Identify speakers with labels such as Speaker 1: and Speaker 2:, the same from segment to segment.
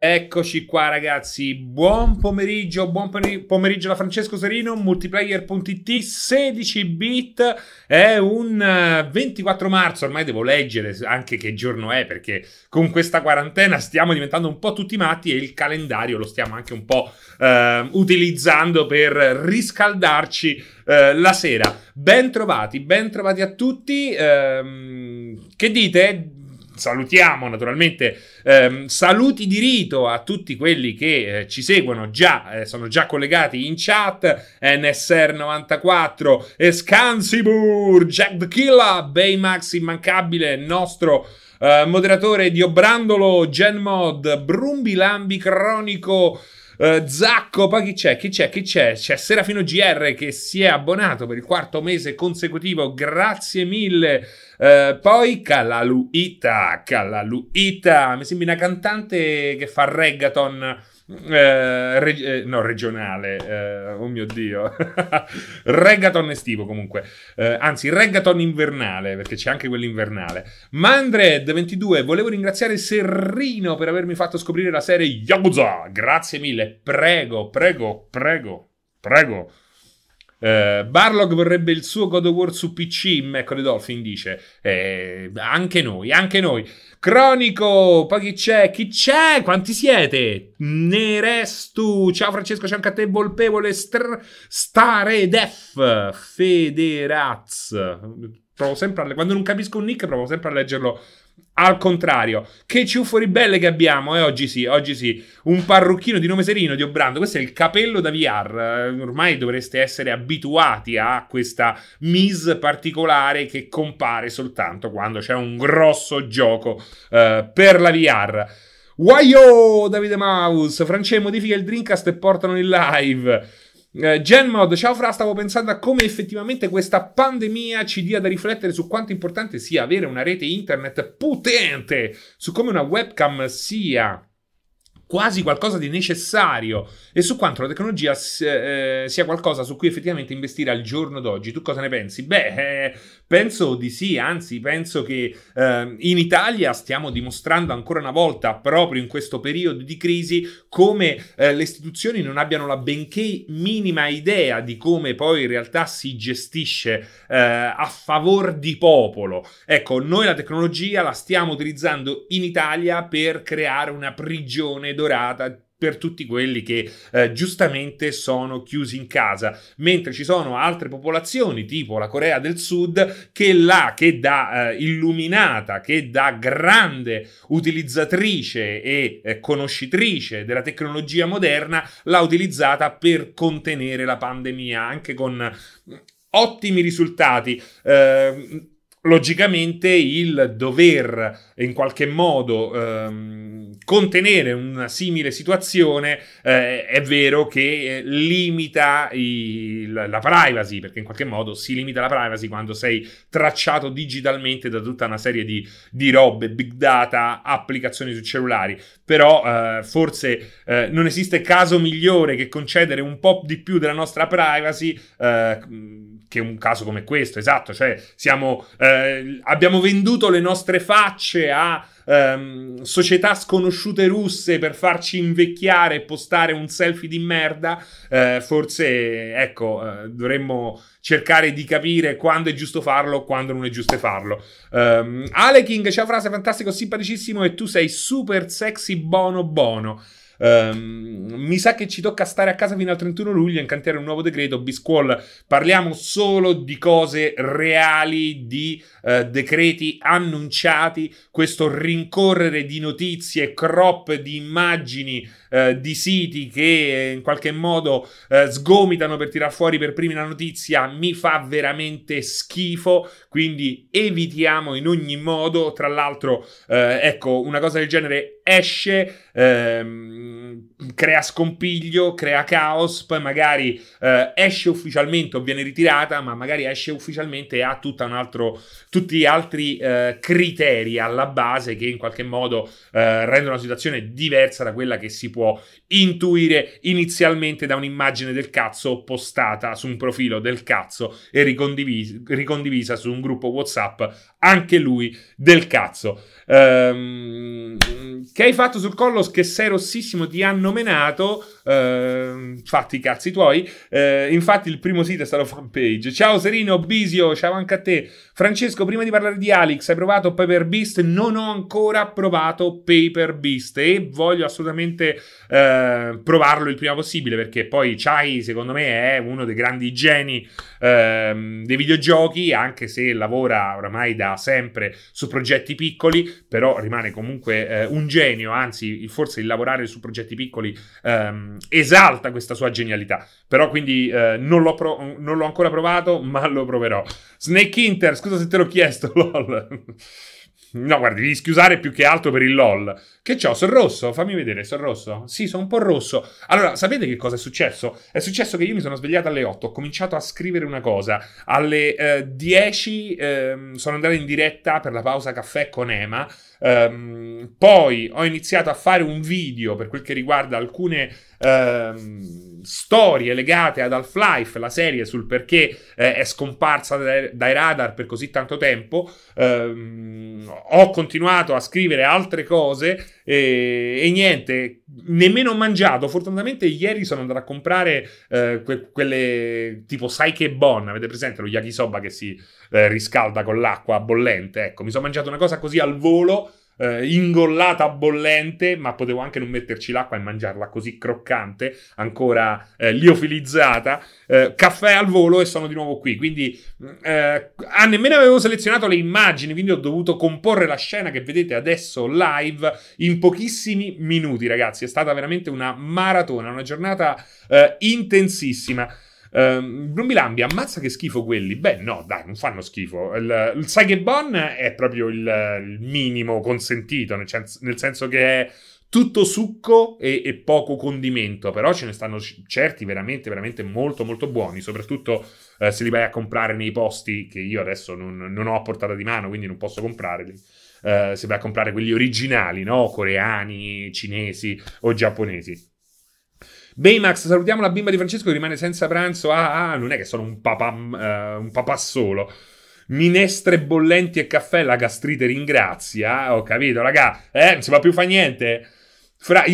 Speaker 1: Eccoci qua ragazzi, buon pomeriggio, buon pomeriggio da Francesco Serino, multiplayer.it, 16 bit, è un 24 eh, marzo, ormai devo leggere anche che giorno è perché con questa quarantena stiamo diventando un po' tutti matti e il calendario lo stiamo anche un po' eh, utilizzando per riscaldarci eh, la sera. Ben trovati, ben trovati a tutti, eh, che dite? Salutiamo naturalmente ehm, saluti di rito a tutti quelli che eh, ci seguono già, eh, sono già collegati in chat, NSR94, Scansibur, Jack the Killer, Baymax immancabile, nostro eh, moderatore di Obrandolo, Genmod, Brumbilambi Cronico, Uh, Zacco, poi chi c'è? Chi c'è? Chi c'è? C'è Serafino GR che si è abbonato per il quarto mese consecutivo. Grazie mille. Uh, poi Calaluita, Calaluita, mi sembra una cantante che fa reggaeton eh, reg- eh, no, regionale, eh, oh mio dio, reggaeton estivo comunque, eh, anzi reggaeton invernale, perché c'è anche quello invernale. Mandred22, volevo ringraziare Serrino per avermi fatto scoprire la serie Yakuza, grazie mille, prego, prego, prego, prego. Uh, Barlog vorrebbe il suo God of War su PC, Macaulay Dolphin dice. Eh, anche noi, anche noi. Cronico, poi chi c'è? Chi c'è? Quanti siete? Nerestu, ciao Francesco, c'è anche a te Volpevole, str- Stare Def, Federaz. Provo sempre a, quando non capisco un nick provo sempre a leggerlo al contrario, che ciuffo ribelle che abbiamo, eh? oggi sì, oggi sì, un parrucchino di nome Serino di Obrando, questo è il capello da VR, eh, ormai dovreste essere abituati a questa mise particolare che compare soltanto quando c'è un grosso gioco eh, per la VR. Waio, Davide Maus, Francesco modifica il Dreamcast e portano in live. Eh, Genmod, ciao Fra, stavo pensando a come effettivamente questa pandemia ci dia da riflettere su quanto importante sia avere una rete internet potente, su come una webcam sia quasi qualcosa di necessario e su quanto la tecnologia eh, sia qualcosa su cui effettivamente investire al giorno d'oggi. Tu cosa ne pensi? Beh, eh, penso di sì, anzi penso che eh, in Italia stiamo dimostrando ancora una volta, proprio in questo periodo di crisi, come eh, le istituzioni non abbiano la benché minima idea di come poi in realtà si gestisce eh, a favor di popolo. Ecco, noi la tecnologia la stiamo utilizzando in Italia per creare una prigione dorata per tutti quelli che eh, giustamente sono chiusi in casa, mentre ci sono altre popolazioni tipo la Corea del Sud che là, che da eh, illuminata, che da grande utilizzatrice e eh, conoscitrice della tecnologia moderna, l'ha utilizzata per contenere la pandemia, anche con ottimi risultati. Eh, logicamente il dover in qualche modo ehm, contenere una simile situazione eh, è vero che limita i, la, la, privacy, perché in qualche modo si limita la privacy quando sei tracciato digitalmente da tutta una serie di, di robe, big data, applicazioni su cellulari. Però eh, forse eh, non esiste caso migliore che concedere un po' di più della nostra privacy eh, che un caso come questo, esatto, cioè siamo, eh, abbiamo venduto le nostre facce a ehm, società sconosciute russe per farci invecchiare e postare un selfie di merda, eh, forse, ecco, eh, dovremmo cercare di capire quando è giusto farlo, quando non è giusto farlo. Um, Ale King, ciao frase fantastico, simpaticissimo e tu sei super sexy bono bono. Um, mi sa che ci tocca stare a casa fino al 31 luglio, incantare un nuovo decreto. Bisquall, parliamo solo di cose reali, di uh, decreti annunciati. Questo rincorrere di notizie, crop di immagini uh, di siti che in qualche modo uh, sgomitano per tirar fuori per primi la notizia mi fa veramente schifo. Quindi evitiamo in ogni modo. Tra l'altro, ecco, una cosa del genere esce. Ehm, crea scompiglio, crea caos, poi magari eh, esce ufficialmente o viene ritirata, ma magari esce ufficialmente e ha un altro, tutti gli altri eh, criteri alla base che in qualche modo eh, rendono la situazione diversa da quella che si può intuire inizialmente da un'immagine del cazzo postata su un profilo del cazzo e ricondivisa, ricondivisa su un gruppo WhatsApp, anche lui del cazzo. Ehm, che hai fatto sul collo che sei rossissimo ti hanno menato Uh, fatti i cazzi tuoi. Uh, infatti, il primo sito è stato fanpage. Ciao Serino, Bisio, ciao anche a te. Francesco, prima di parlare di Alex, hai provato Paper Beast? Non ho ancora provato Paper Beast e voglio assolutamente uh, provarlo il prima possibile perché poi Chai, secondo me, è uno dei grandi geni ehm, dei videogiochi, anche se lavora oramai da sempre su progetti piccoli, però rimane comunque eh, un genio, anzi, forse il lavorare su progetti piccoli ehm, esalta questa sua genialità. Però quindi eh, non, l'ho pro- non, l'ho ancora provato, ma lo proverò. Snake Inter, scusa se te l'ho chiesto, lol. No, guardi, devi scusare più che altro per il LOL. Che c'ho? Sono rosso? Fammi vedere, sono rosso? Sì, sono un po' rosso. Allora, sapete che cosa è successo? È successo che io mi sono svegliato alle 8, ho cominciato a scrivere una cosa. Alle eh, 10 eh, sono andato in diretta per la pausa caffè con Ema. Um, poi ho iniziato a fare un video per quel che riguarda alcune um, storie legate ad Half-Life, la serie sul perché eh, è scomparsa dai, dai, radar per così tanto tempo. Um, ho continuato a scrivere altre cose e, e, niente, nemmeno ho mangiato. Fortunatamente ieri sono andato a comprare eh, que- quelle tipo Saike Bon, avete presente lo yakisoba che si eh, riscalda con l'acqua bollente? Ecco, mi sono mangiato una cosa così al volo eh, ingollata bollente, ma potevo anche non metterci l'acqua e mangiarla così croccante, ancora eh, liofilizzata. Eh, caffè al volo e sono di nuovo qui. Quindi eh, ah, nemmeno avevo selezionato le immagini, quindi ho dovuto comporre la scena che vedete adesso live in pochissimi minuti, ragazzi. È stata veramente una maratona, una giornata eh, intensissima. Um, Brumbilambi, ammazza che schifo quelli. Beh, no, dai, non fanno schifo. Il, il Saigebon è proprio il, il minimo consentito, nel, senso, nel senso che è tutto succo e, e, poco condimento, però ce ne stanno certi veramente, veramente molto, molto buoni, soprattutto eh, se li vai a comprare nei posti che io adesso non, non ho a portata di mano, quindi non posso comprarli. Eh, se vai a comprare quelli originali, no? Coreani, cinesi o giapponesi. Baymax, salutiamo la bimba di Francesco che rimane senza pranzo. Ah, ah non è che sono un papà, uh, un papà solo. Minestre bollenti e caffè, la gastrite ringrazia. Ho capito, raga. Eh, non si va più fa niente. Fra,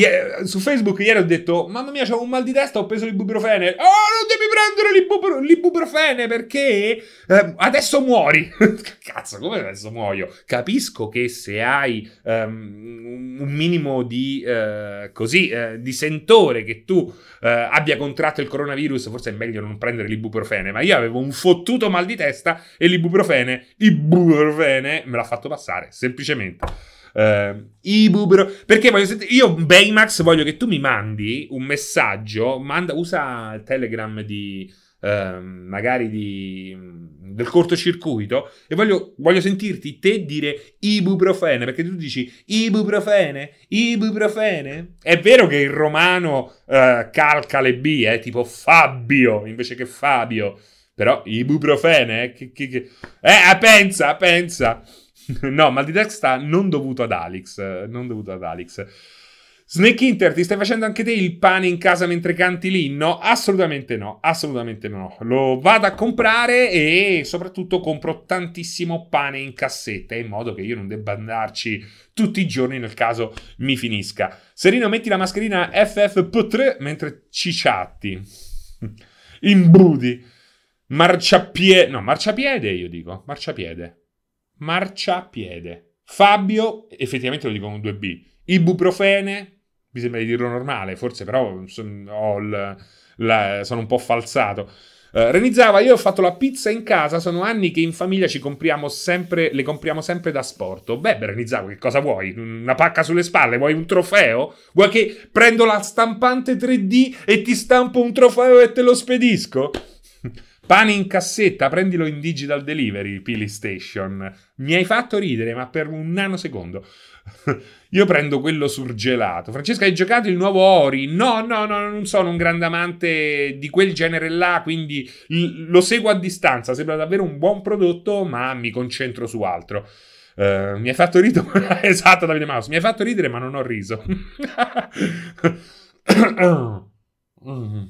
Speaker 1: su Facebook ieri ho detto: Mamma mia, c'ho un mal di testa, ho preso l'ibuprofene. Oh, non devi prendere l'ibupro- l'ibuprofene perché eh, adesso muori. Cazzo, come adesso muoio? Capisco che se hai um, un minimo di uh, così uh, di sentore che tu uh, abbia contratto il coronavirus, forse è meglio non prendere l'ibuprofene. Ma io avevo un fottuto mal di testa e l'ibuprofene, ibuprofene, me l'ha fatto passare semplicemente. Uh, Ibubro. Perché voglio sentire. Io, Baymax, voglio che tu mi mandi un messaggio. Manda, usa Telegram di. Uh, magari di, del cortocircuito e voglio, voglio, sentirti te dire ibuprofene perché tu dici ibuprofene, ibuprofene. È vero che il romano uh, calca le B, eh, tipo Fabio invece che Fabio, però ibuprofene, eh, che, che, che... eh pensa, pensa. no, mal di testa non dovuto ad Alex. Non dovuto ad Alex. Snake Inter, ti stai facendo anche te il pane in casa mentre canti l'inno? Assolutamente no, assolutamente no. Lo vado a comprare e soprattutto compro tantissimo pane in cassetta in modo che io non debba andarci tutti i giorni nel caso mi finisca. Serino, metti la mascherina FFP3 mentre ci chatti. Imbudi. Marciapiede. No, marciapiede io dico. Marciapiede marciapiede. Fabio, effettivamente lo dico con 2B. Ibuprofene, mi sembra di dirlo normale, forse però sono, il, la, sono un po' falsato. Uh, Renizzava, io ho fatto la pizza in casa, sono anni che in famiglia ci compriamo sempre, le compriamo sempre da sporto. Beh, Renizzava, che cosa vuoi? Una pacca sulle spalle? Vuoi un trofeo? Vuoi che prendo la stampante 3D e ti stampo un trofeo e te lo spedisco? Pane in cassetta, prendilo in digital delivery, Pili Station. Mi hai fatto ridere, ma per un nanosecondo. Io prendo quello surgelato. Francesca, hai giocato il nuovo Ori? No, no, no, non sono un grande amante di quel genere là, quindi lo seguo a distanza. Sembra davvero un buon prodotto, ma mi concentro su altro. Uh, mi hai fatto ridere. esatto, Davide Mouse. Mi hai fatto ridere, ma non ho riso. mm.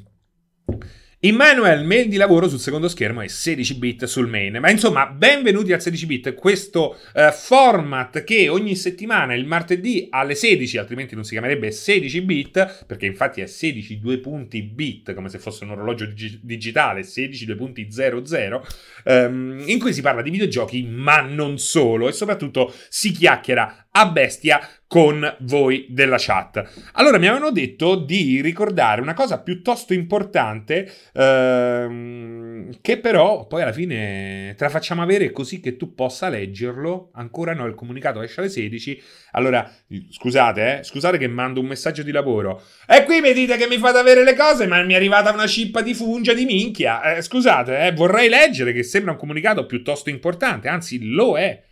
Speaker 1: Immanuel, mail di lavoro sul secondo schermo e 16 bit sul main. Ma insomma, benvenuti al 16 bit, questo uh, format che ogni settimana il martedì alle 16, altrimenti non si chiamerebbe 16 bit, perché infatti è 16 due punti bit, come se fosse un orologio dig- digitale, 16 due punti 00, um, in cui si parla di videogiochi, ma non solo, e soprattutto si chiacchiera a bestia con voi della chat. Allora mi avevano detto di ricordare una cosa piuttosto importante ehm, che però poi alla fine te la facciamo avere così che tu possa leggerlo. Ancora no, il comunicato esce alle 16. Allora, scusate, eh, scusate che mando un messaggio di lavoro. E qui mi dite che mi fate avere le cose, ma mi è arrivata una cippa di fungia di minchia. Eh, scusate, eh, vorrei leggere che sembra un comunicato piuttosto importante, anzi lo è.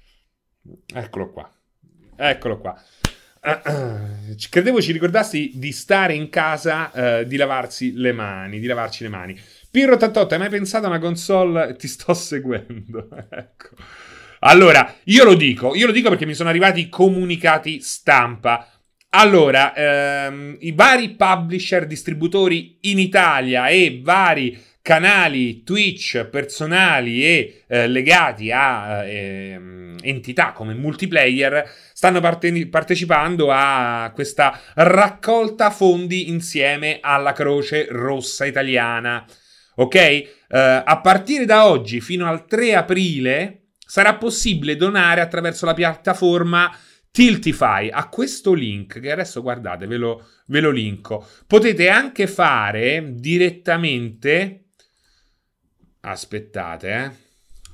Speaker 1: Eccolo qua. Eccolo qua. credevo ci ricordassi di stare in casa, uh, di lavarsi le mani, di lavarci le mani. Pirro88, hai mai pensato a una console? Ti sto seguendo. ecco. Allora, io lo dico, io lo dico perché mi sono arrivati comunicati stampa. Allora, ehm, i vari publisher, distributori in Italia e vari canali Twitch personali e eh, legati a eh, entità come multiplayer stanno parte- partecipando a questa raccolta fondi insieme alla Croce Rossa Italiana. Ok? Eh, a partire da oggi fino al 3 aprile sarà possibile donare attraverso la piattaforma Tiltify a questo link che adesso guardate ve lo, ve lo linko. Potete anche fare direttamente Aspettate, eh.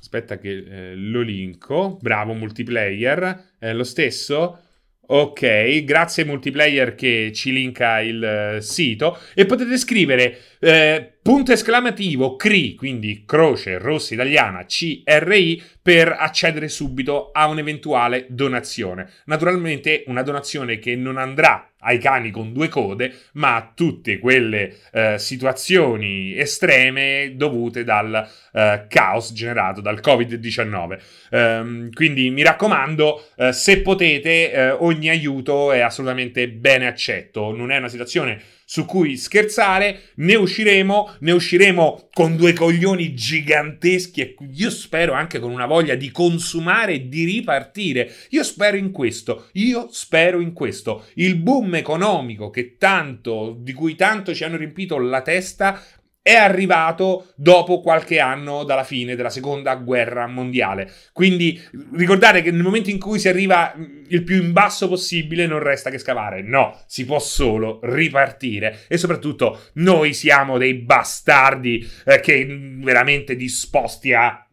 Speaker 1: Aspetta che eh, lo linko. Bravo multiplayer. È lo stesso? Ok, grazie multiplayer che ci linka il uh, sito e potete scrivere eh, punto esclamativo CRI, quindi Croce Rossa Italiana CRI per accedere subito a un'eventuale donazione. Naturalmente una donazione che non andrà ai cani con due code, ma a tutte quelle eh, situazioni estreme dovute dal eh, caos generato dal Covid-19. Um, quindi mi raccomando, eh, se potete, eh, ogni aiuto è assolutamente bene accetto. Non è una situazione su cui scherzare, ne usciremo, ne usciremo con due coglioni giganteschi e io spero anche con una voglia di consumare e di ripartire. Io spero in questo, io spero in questo. Il boom economico tanto, di cui tanto ci hanno riempito la testa, è arrivato dopo qualche anno dalla fine della seconda guerra mondiale. Quindi ricordate che nel momento in cui si arriva mm, il più in basso possibile non resta che scavare, no, si può solo ripartire e soprattutto noi siamo dei bastardi eh, che mm, veramente disposti a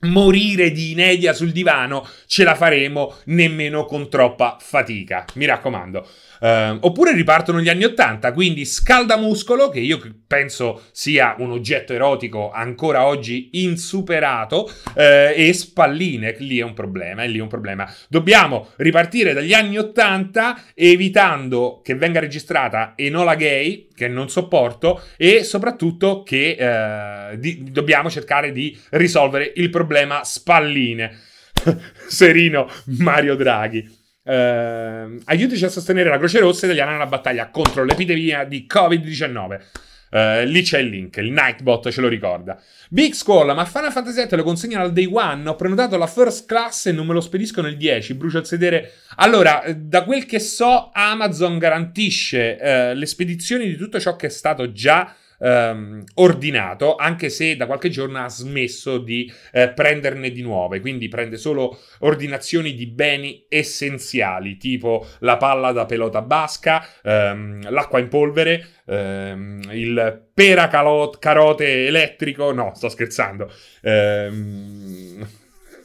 Speaker 1: morire di inedia sul divano ce la faremo nemmeno con troppa fatica, mi raccomando. Uh, oppure ripartono gli anni Ottanta, quindi scaldamuscolo, che io penso sia un oggetto erotico ancora oggi insuperato, uh, e spalline, lì è un problema, è lì un problema. Dobbiamo ripartire dagli anni Ottanta evitando che venga registrata Enola Gay, che non sopporto, e soprattutto che uh, di- dobbiamo cercare di risolvere il problema spalline. Serino Mario Draghi. Uh, aiutici a sostenere la Croce Rossa italiana nella battaglia contro l'epidemia di Covid-19. Uh, eh, lì c'è il link, il Nightbot ce lo ricorda. Big Squall, ma Final Fantasy VII lo consegnano al day one. Ho prenotato la first class e non me lo spediscono il 10. Brucio il sedere. Allora, eh, da quel che so, Amazon garantisce uh, le spedizioni di tutto ciò che è stato già ehm, ordinato, anche se da qualche giorno ha smesso di eh, prenderne di nuove, quindi prende solo ordinazioni di beni essenziali, tipo la palla da pelota basca, ehm, l'acqua in polvere, ehm, il pera carote elettrico, no, sto scherzando. Ehm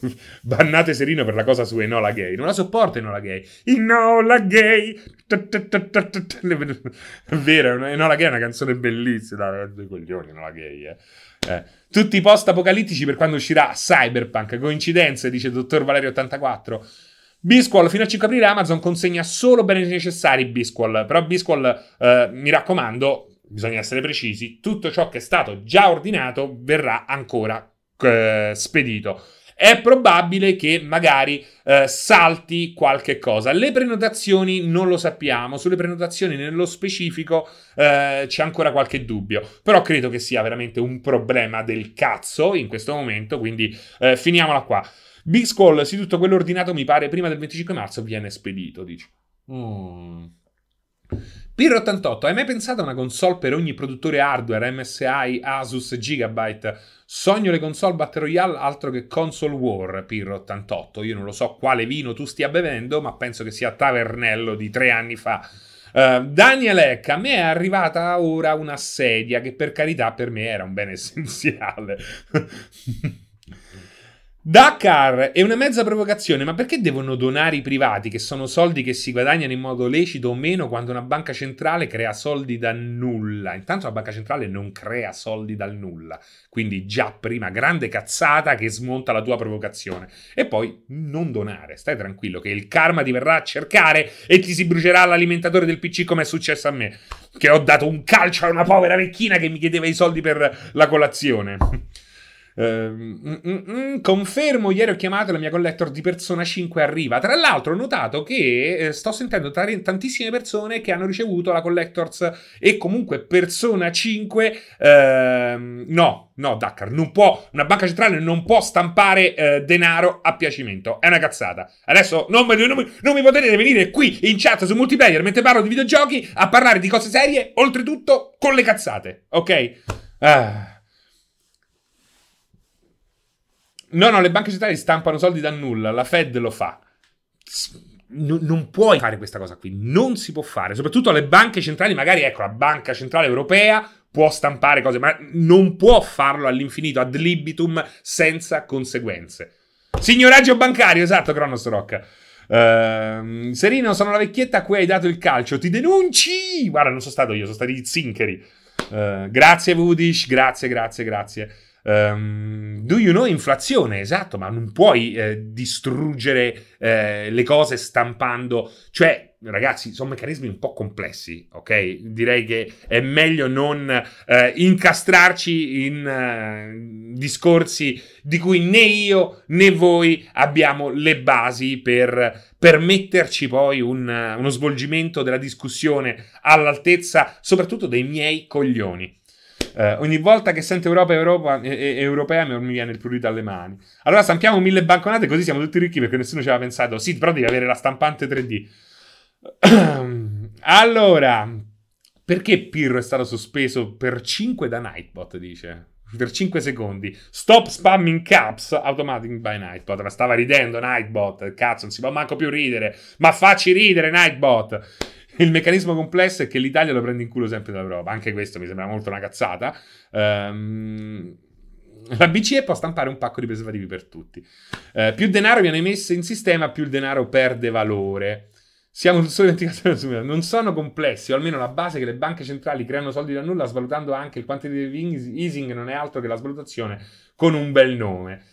Speaker 1: Bannate Serino per la cosa su Enola Gay. Non la sopporto Enola Gay. Enola Gay. È vero, Enola Gay è una canzone bellissima. Due coglioni, Enola Gay. Eh. Eh. Tutti i post apocalittici per quando uscirà Cyberpunk. Coincidenze, dice il dottor Valerio 84. Bisquall fino a 5 aprile Amazon consegna solo beni necessari Bisquall, però Bisquall eh, mi raccomando, bisogna essere precisi, tutto ciò che è stato già ordinato verrà ancora eh, spedito. È probabile che magari eh, salti qualche cosa. Le prenotazioni non lo sappiamo, sulle prenotazioni nello specifico eh, c'è ancora qualche dubbio, però credo che sia veramente un problema del cazzo in questo momento, quindi eh, finiamola qua. Big Skull, sì, tutto quello ordinato mi pare prima del 25 marzo viene spedito, dice. Mm. Pirro88, hai mai pensato a una console per ogni produttore hardware, MSI, Asus, Gigabyte? Sogno le console Battle Royale, altro che console war, Pirro88. Io non lo so quale vino tu stia bevendo, ma penso che sia Tavernello di tre anni fa. Uh, Daniel Eck, a me è arrivata ora una sedia che per carità per me era un bene essenziale. Dakar è una mezza provocazione, ma perché devono donare i privati, che sono soldi che si guadagnano in modo lecito o meno, quando una banca centrale crea soldi da nulla? Intanto la banca centrale non crea soldi dal nulla, quindi già prima grande cazzata che smonta la tua provocazione. E poi non donare, stai tranquillo che il karma ti verrà a cercare e ti si brucerà l'alimentatore del PC come è successo a me, che ho dato un calcio a una povera vecchina che mi chiedeva i soldi per la colazione. Uh, mm, mm, mm, confermo, ieri ho chiamato la mia collector di Persona 5 arriva. Tra l'altro ho notato che eh, sto sentendo t- tantissime persone che hanno ricevuto la collectors e comunque Persona 5 eh, no, no, Dakar, non può, una banca centrale non può stampare eh, denaro a piacimento. È una cazzata. Adesso non mi, non, mi, non mi potete venire qui in chat su multiplayer mentre parlo di videogiochi a parlare di cose serie, oltretutto con le cazzate, ok? Ah. No, no, le banche centrali stampano soldi da nulla, la Fed lo fa. N- non puoi fare questa cosa qui, non si può fare. Soprattutto le banche centrali, magari ecco, la Banca Centrale Europea può stampare cose, ma non può farlo all'infinito, ad libitum, senza conseguenze. Signoraggio bancario, esatto, Cronos Rock. Uh, Serino, sono la vecchietta a cui hai dato il calcio. Ti denunci! Guarda, non sono stato io, sono stati i zincheri. Uh, grazie, Vudish. Grazie, grazie, grazie. Um, do you know inflazione? Esatto, ma non puoi eh, distruggere eh, le cose stampando, cioè ragazzi, sono meccanismi un po' complessi, ok? Direi che è meglio non eh, incastrarci in uh, discorsi di cui né io né voi abbiamo le basi per permetterci poi un, uno svolgimento della discussione all'altezza soprattutto dei miei coglioni. Uh, ogni volta che sento Europa, Europa e, europea mi viene il prurito alle mani. Allora stampiamo mille banconate così siamo tutti ricchi perché nessuno ci aveva pensato. Sì, però devi avere la stampante 3D. allora, perché Pirro è stato sospeso per 5 da Nightbot, dice? Per 5 secondi. Stop spamming caps automatic by Nightbot. Ma stava ridendo Nightbot. Cazzo, non si può manco più ridere. Ma facci ridere Nightbot. Il meccanismo complesso è che l'Italia lo prende in culo sempre dall'Europa. Anche questo mi sembra molto una cazzata. Um, la BCE può stampare un pacco di preservativi per tutti. Uh, più denaro viene messo in sistema, più il denaro perde valore. Siamo solo 24 Non sono complessi, o almeno la base che le banche centrali creano soldi da nulla, svalutando anche il quantitative easing non è altro che la svalutazione con un bel nome.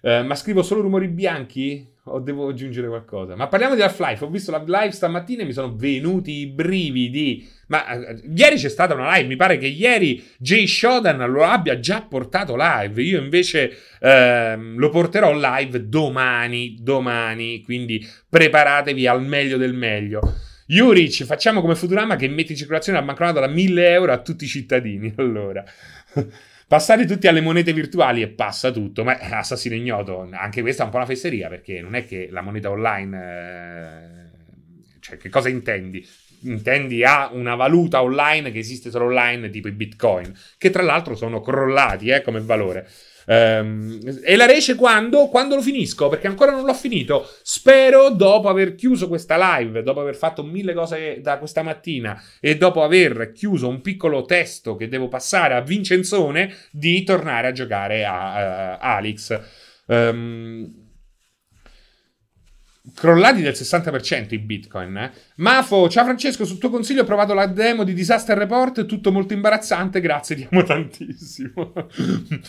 Speaker 1: Uh, ma scrivo solo rumori bianchi? O devo aggiungere qualcosa? Ma parliamo di Half-Life. Ho visto la live stamattina e mi sono venuti i brividi. Ma uh, ieri c'è stata una live. Mi pare che ieri Jay Shodan lo abbia già portato live. Io invece uh, lo porterò live domani. Domani. Quindi preparatevi al meglio del meglio. Juric, facciamo come Futurama che mette in circolazione la banconota da 1000 euro a tutti i cittadini. Allora. Passare tutti alle monete virtuali e passa tutto, ma assassino ignoto, anche questa è un po' una fesseria perché non è che la moneta online, eh, cioè che cosa intendi? Intendi a una valuta online che esiste solo online tipo i bitcoin, che tra l'altro sono crollati eh, come valore. Um, e la rece quando? Quando lo finisco, perché ancora non l'ho finito. Spero, dopo aver chiuso questa live, dopo aver fatto mille cose da questa mattina e dopo aver chiuso un piccolo testo che devo passare a Vincenzone, di tornare a giocare a, a Alex. Um, crollati del 60% i bitcoin. Eh? Mafo, ciao Francesco, sul tuo consiglio ho provato la demo di Disaster Report, tutto molto imbarazzante, grazie, ti amo tantissimo.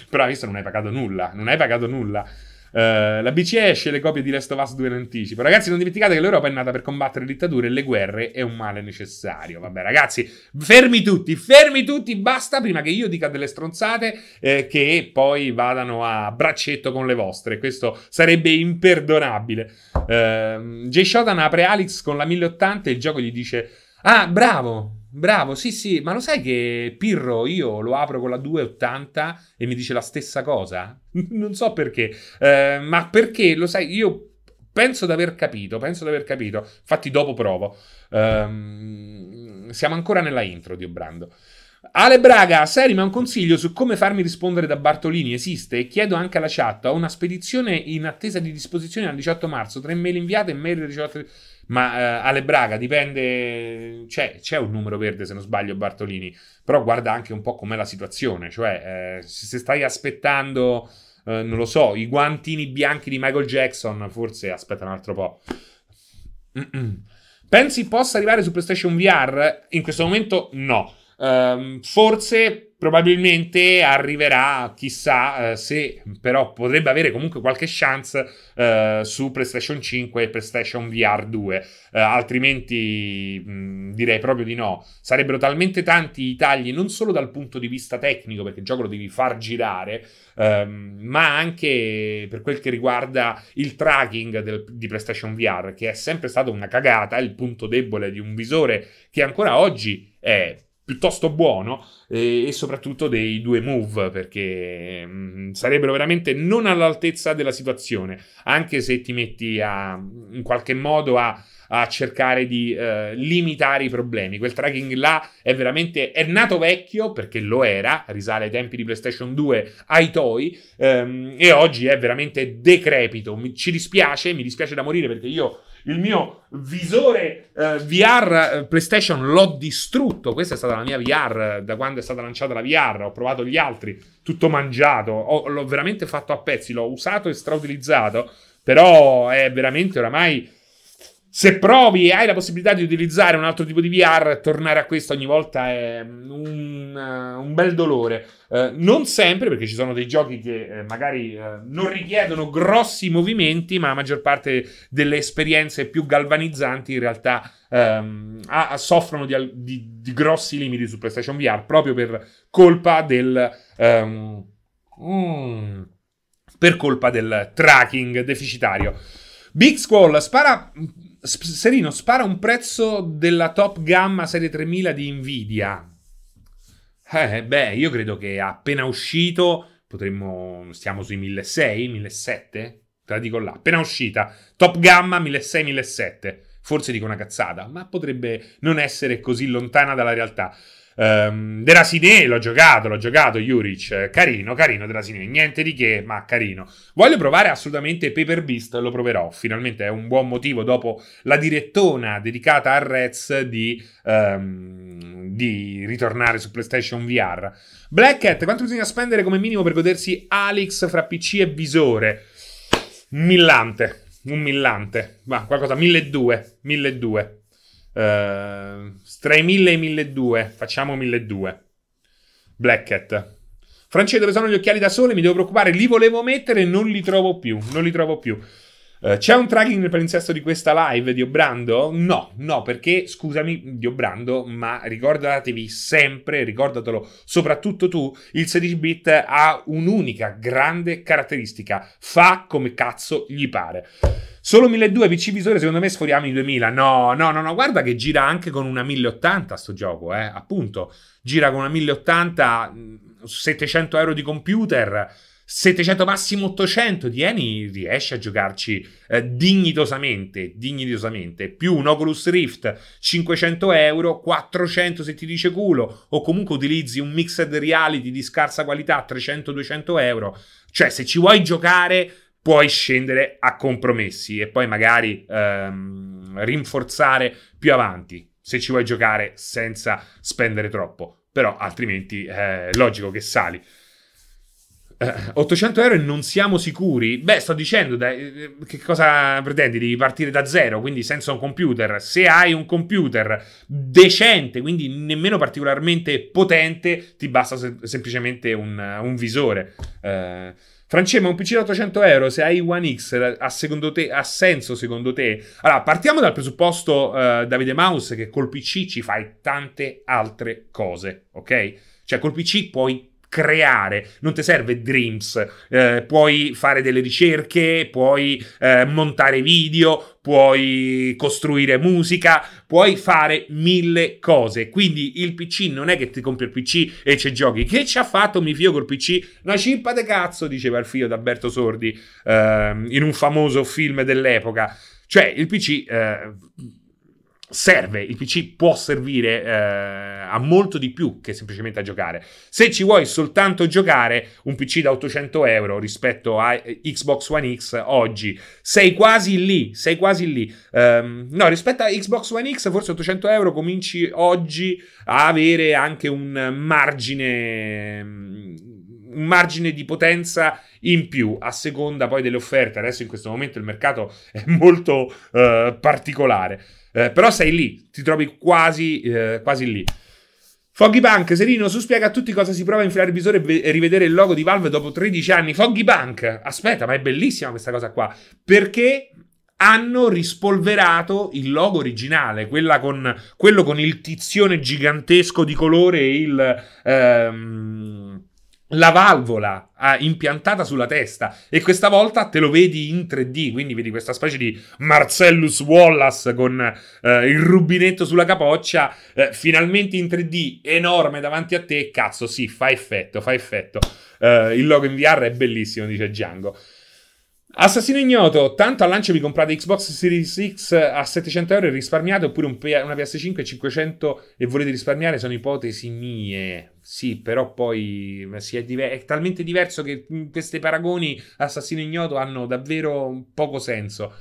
Speaker 1: Però visto non hai pagato nulla, non hai pagato nulla. Uh, la BCE esce le copie di Last of Us 2 in anticipo. Ragazzi, non dimenticate che l'Europa è nata per combattere le dittature e le guerre è un male necessario. Vabbè, ragazzi, fermi tutti, fermi tutti, basta prima che io dica delle stronzate eh, che poi vadano a braccetto con le vostre. Questo sarebbe imperdonabile. Uh, Jay Shodan apre Alex con la 1080 e il gioco gli dice: Ah, bravo, Bravo, sì, sì, ma lo sai che Pirro io lo apro con la 280 e mi dice la stessa cosa? non so perché, eh, ma perché lo sai, io penso di aver capito, penso di aver capito. Infatti dopo provo. Um, siamo ancora nella intro di Obrando. Ale Braga, Seri, ma un consiglio su come farmi rispondere da Bartolini esiste? E chiedo anche alla chat. Ho una spedizione in attesa di disposizione al 18 marzo. Tre mail inviate e mail ricevute. Ma uh, Ale Braga dipende. C'è, c'è, un numero verde, se non sbaglio, Bartolini. Però guarda anche un po' com'è la situazione. Cioè, eh, se stai aspettando, uh, non lo so, i guantini bianchi di Michael Jackson, forse aspetta un altro po'. Mm-mm. Pensi possa arrivare su PlayStation VR? In questo momento no. Um, forse probabilmente arriverà, chissà, uh, se però potrebbe avere comunque qualche chance uh, su PlayStation 5 e PlayStation VR 2, uh, eh, altrimenti mh, direi proprio di no. Sarebbero talmente tanti i tagli, non solo dal punto di vista tecnico, perché il gioco lo devi far girare, um, ma anche per quel che riguarda il tracking del, di PlayStation VR, che è sempre stato una cagata, il punto debole di un visore che ancora oggi è piuttosto buono e, e, soprattutto dei due move perché mh, mm, sarebbero veramente non all'altezza della situazione anche se ti metti a in qualche modo a, a cercare di uh, limitare i problemi quel tracking là è veramente è nato vecchio perché lo era risale ai tempi di PlayStation 2 ai toy um, e oggi è veramente decrepito mi, ci dispiace mi dispiace da morire perché io il mio visore eh, VR eh, PlayStation l'ho distrutto. Questa è stata la mia VR eh, da quando è stata lanciata la VR. Ho provato gli altri, tutto mangiato. Ho, l'ho veramente fatto a pezzi, l'ho usato e strautilizzato. Però è veramente oramai se provi e hai la possibilità di utilizzare un altro tipo di VR, tornare a questo ogni volta è un, uh, un bel dolore. Uh, non sempre, perché ci sono dei giochi che uh, magari non richiedono grossi movimenti, ma la maggior parte delle esperienze più galvanizzanti in realtà um, a, a soffrono di, di, di, grossi limiti su PlayStation VR proprio per colpa del. Um, mm, per colpa del tracking deficitario. Big Squall spara Serino, spara un prezzo della top gamma serie 3000 di Nvidia. Eh, beh, io credo che appena uscito potremmo. Stiamo sui 1600, 1700? Te la dico là. Appena uscita, top gamma 1600, 1700. Forse dico una cazzata, ma potrebbe non essere così lontana dalla realtà. Um, Derasine l'ho giocato, l'ho giocato, Juric. Carino, carino Derasine, niente di che, ma carino. Voglio provare assolutamente Paper Beast, lo proverò. Finalmente è un buon motivo dopo la direttona dedicata a Rez di, um, di ritornare su PlayStation VR. Black Cat, quanto bisogna spendere come minimo per godersi Alex fra PC e visore? Millante, un millante, ma qualcosa, 1200, 1200. Uh, tra i 1000 e i 1200, facciamo 1200. Black Cat. Francesco, dove sono gli occhiali da sole? Mi devo preoccupare. Li volevo mettere e non li trovo più. Non li trovo più. Uh, c'è un tracking nel palinsesto di questa live di Obrando? No, no, perché scusami di Obrando, ma ricordatevi sempre, ricordatelo soprattutto tu, il 16-bit ha un'unica grande caratteristica: fa come cazzo gli pare. Solo 1200 PC visore, secondo me sforiamo i 2000. No, no, no, no, guarda che gira anche con una 1080 sto gioco, eh. Appunto, gira con una 1080, 700 euro di computer, 700 massimo 800 di Eni riesce a giocarci eh, dignitosamente, dignitosamente, più un Oculus Rift 500 euro, 400 se ti dice culo, o comunque utilizzi un mixed reality di scarsa qualità 300-200 euro. Cioè, se ci vuoi giocare puoi scendere a compromessi e poi magari ehm, rinforzare più avanti se ci vuoi giocare senza spendere troppo. Però altrimenti è logico che sali. Eh, 800 euro e non siamo sicuri? Beh, sto dicendo, dai, che cosa pretendi? Devi partire da zero, quindi senza un computer. Se hai un computer decente, quindi nemmeno particolarmente potente, ti basta sem- semplicemente un, un visore. Eh, Francesco, un PC da 800 euro, se hai One X, ha, te, ha senso secondo te? Allora, partiamo dal presupposto, uh, Davide Mouse, che col PC ci fai tante altre cose, ok? Cioè, col PC puoi creare, non ti serve Dreams, eh, puoi fare delle ricerche, puoi eh, montare video, puoi costruire musica, puoi fare mille cose. Quindi il PC non è che ti compri il PC e ci giochi. Che ci ha fatto mio figlio col PC? Una cippa de cazzo, diceva il figlio di Alberto Sordi eh, in un famoso film dell'epoca. Cioè, il PC eh, serve, il PC può servire eh, a molto di più che semplicemente a giocare. Se ci vuoi soltanto giocare, un PC da 800 euro rispetto a eh, Xbox One X oggi, sei quasi lì, sei quasi lì. Um, no, rispetto a Xbox One X, forse 800 euro cominci oggi a avere anche un margine un margine di potenza in più a seconda poi delle offerte. Adesso in questo momento il mercato è molto uh, particolare. Eh, però sei lì, ti trovi quasi, eh, quasi lì. Foggy Bank, Serino, su spiega a tutti cosa si prova a infilare il visore e rivedere il logo di Valve dopo 13 anni. Foggy Bank, aspetta, ma è bellissima questa cosa qua. Perché hanno rispolverato il logo originale, con, quello con il tizione gigantesco di colore e il... Ehm, la valvola ah, impiantata sulla testa e questa volta te lo vedi in 3D, quindi vedi questa specie di Marcellus Wallace con eh, il rubinetto sulla capoccia, eh, finalmente in 3D, enorme davanti a te, cazzo sì, fa effetto, fa effetto. Eh, il logo in VR è bellissimo, dice Django. Assassino ignoto, tanto al lancio vi comprate Xbox Series X a 700 euro e risparmiate oppure un una PS5 a 500 e volete risparmiare sono ipotesi mie. Sì, però poi è, diver- è, talmente diverso che questi paragoni Assassino ignoto hanno davvero poco senso.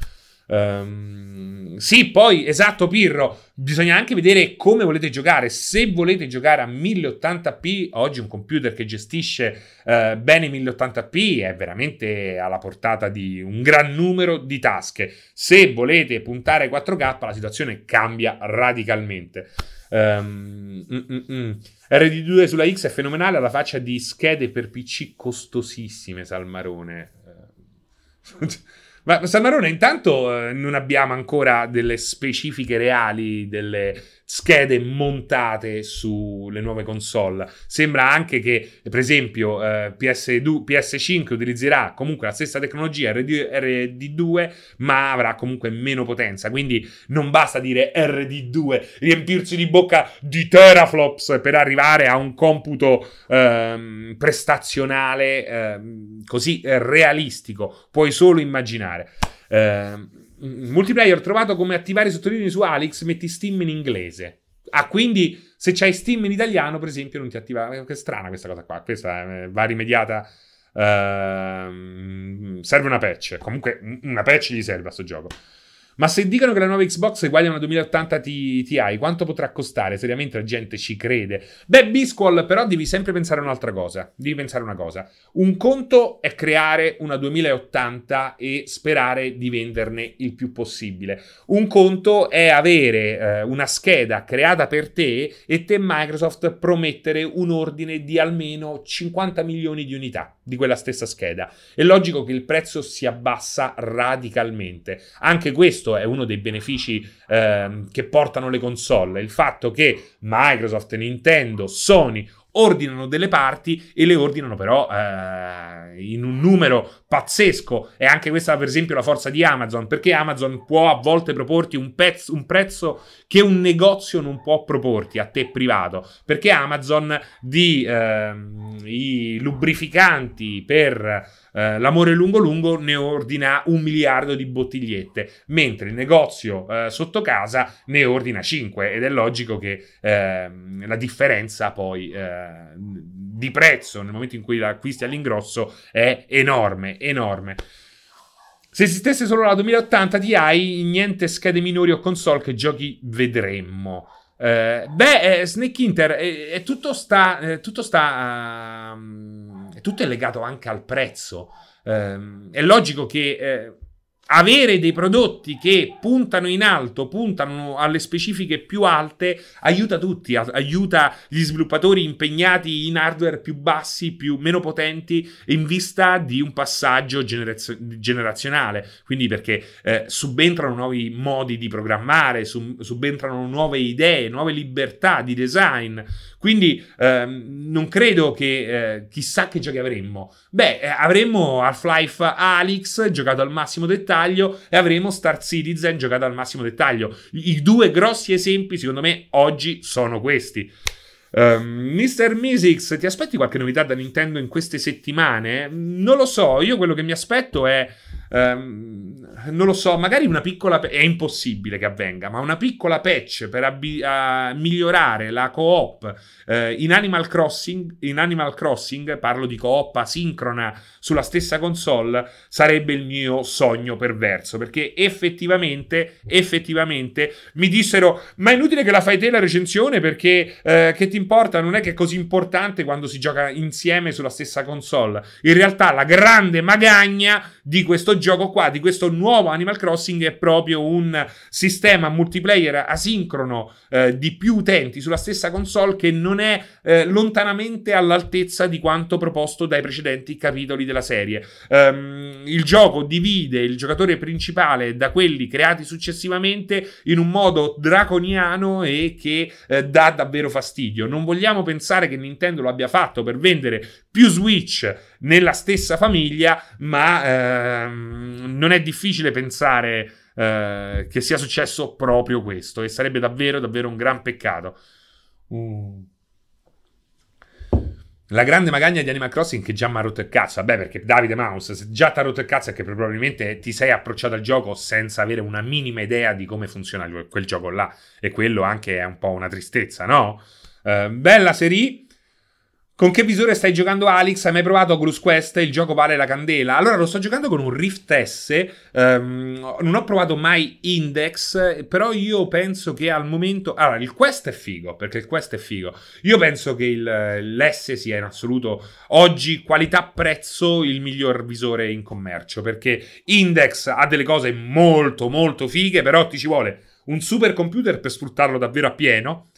Speaker 1: Um, sì, poi esatto, Pirro. Bisogna anche vedere come volete giocare. Se volete giocare a 1080p, oggi un computer che gestisce uh, bene 1080p è veramente alla portata di un gran numero di tasche. Se volete puntare ai 4K, la situazione cambia radicalmente. Um, mm, mm, mm. RD2 sulla X è fenomenale alla faccia di schede per PC costosissime, Salmarone. Ma Salmarone, intanto eh, non abbiamo ancora delle specifiche reali delle schede montate sulle nuove console. Sembra anche che, per esempio, eh, PS2, PS5 utilizzerà comunque la stessa tecnologia RD, RD2, ma avrà comunque meno potenza. Quindi non basta dire RD2, riempirsi di bocca di teraflops per arrivare a un computo eh, prestazionale eh, così realistico. Puoi solo immaginare. Eh, multiplayer trovato come attivare i sottolinei su Alex, metti Steam in inglese. Ah, quindi se c'hai Steam in italiano, per esempio, non ti attiva. Che strana questa cosa qua. Questa eh, va rimediata. Uh, serve una patch. Comunque, una patch gli serve a sto gioco. Ma se dicono che la nuova Xbox è uguale a una 2080 Ti, quanto potrà costare? Seriamente la gente ci crede. Beh, Bisquall, però devi sempre pensare a un'altra cosa. Devi pensare una cosa. Un conto è creare una 2080 e sperare di venderne il più possibile. Un conto è avere eh, una scheda creata per te e te Microsoft promettere un ordine di almeno 50 milioni di unità di quella stessa scheda. È logico che il prezzo si abbassa radicalmente. Anche questo è uno dei benefici eh, che portano le console, il fatto che Microsoft, Nintendo, Sony ordinano delle parti e le ordinano però eh, in un numero pazzesco. E anche questa, per esempio, la forza di Amazon, perché Amazon può a volte proporti un, pezzo, un prezzo che un negozio non può proporti a te privato, perché Amazon di eh, i lubrificanti per eh, l'amore lungo lungo ne ordina un miliardo di bottigliette, mentre il negozio eh, sotto casa ne ordina 5 ed è logico che eh, la differenza poi eh, di prezzo nel momento in cui l'acquisti all'ingrosso è enorme, enorme. Se esistesse solo la 2080 Ti, niente schede minori o console che giochi vedremmo. Eh, beh, eh, Snake Inter, è, è tutto sta, è tutto sta, uh, tutto è legato anche al prezzo. Eh, è logico che eh, avere dei prodotti che puntano in alto, puntano alle specifiche più alte, aiuta tutti, aiuta gli sviluppatori impegnati in hardware più bassi, più, meno potenti, in vista di un passaggio generazio- generazionale. Quindi perché eh, subentrano nuovi modi di programmare, sub- subentrano nuove idee, nuove libertà di design. Quindi ehm, non credo che eh, chissà che giochi avremmo. Beh, eh, avremmo Half-Life Alyx giocato al massimo dettaglio e avremo Star Citizen giocato al massimo dettaglio. I due grossi esempi, secondo me, oggi sono questi. Um, ehm, Mr. Misix, ti aspetti qualche novità da Nintendo in queste settimane? Non lo so, io quello che mi aspetto è Um, non lo so, magari una piccola. È impossibile che avvenga, ma una piccola patch per abbi- migliorare la co-op uh, in, Animal Crossing, in Animal Crossing, parlo di co-op asincrona sulla stessa console, sarebbe il mio sogno perverso. Perché effettivamente, effettivamente mi dissero: Ma è inutile che la fai te la recensione perché uh, che ti importa? Non è che è così importante quando si gioca insieme sulla stessa console. In realtà, la grande magagna di questo gioco qua, di questo nuovo Animal Crossing, è proprio un sistema multiplayer asincrono eh, di più utenti sulla stessa console che non è eh, lontanamente all'altezza di quanto proposto dai precedenti capitoli della serie. Um, il gioco divide il giocatore principale da quelli creati successivamente in un modo draconiano e che eh, dà davvero fastidio. Non vogliamo pensare che Nintendo lo abbia fatto per vendere più Switch nella stessa famiglia, ma ehm, non è difficile pensare eh, che sia successo proprio questo e sarebbe davvero, davvero un gran peccato. Uh. La grande magagna di Animal Crossing che già mi ha rotto il cazzo. Vabbè, perché Davide Mouse, se già ti ha rotto il cazzo è che probabilmente ti sei approcciato al gioco senza avere una minima idea di come funziona quel gioco là. E quello anche è un po' una tristezza, no? Uh, bella serie. Con che visore stai giocando Alex? Hai mai provato Oculus Quest? Il gioco vale la candela? Allora lo sto giocando con un Rift S, um, non ho provato mai Index, però io penso che al momento... Allora, il Quest è figo, perché il Quest è figo. Io penso che il, l'S sia in assoluto oggi qualità-prezzo il miglior visore in commercio, perché Index ha delle cose molto molto fighe, però ti ci vuole un supercomputer per sfruttarlo davvero a pieno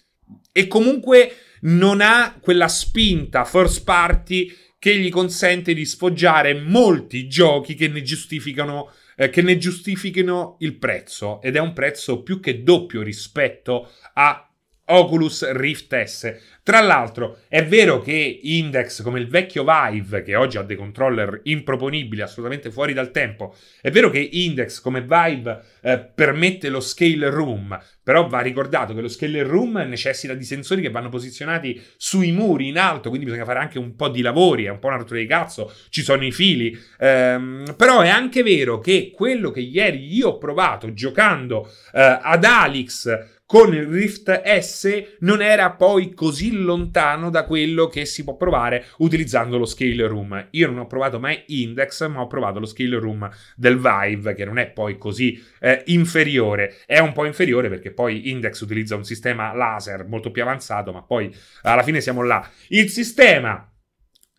Speaker 1: e comunque non ha quella spinta first party che gli consente di sfoggiare molti giochi che ne giustificano eh, che ne giustifichino il prezzo. Ed è un prezzo più che doppio rispetto a Oculus Rift S. Tra l'altro, è vero che Index, come il vecchio Vive, che oggi ha dei controller improponibili, assolutamente fuori dal tempo, è vero che Index, come Vive, eh, permette lo scale room, però va ricordato che lo scale room necessita di sensori che vanno posizionati sui muri in alto, quindi bisogna fare anche un po' di lavori, è un po' una rottura di cazzo, ci sono i fili. Ehm, però è anche vero che quello che ieri io ho provato giocando eh, ad Alix con il Rift S non era poi così lontano da quello che si può provare utilizzando lo Scale Room. Io non ho provato mai Index, ma ho provato lo Scale Room del Vive, che non è poi così eh, inferiore. È un po' inferiore perché poi Index utilizza un sistema laser molto più avanzato, ma poi alla fine siamo là. Il sistema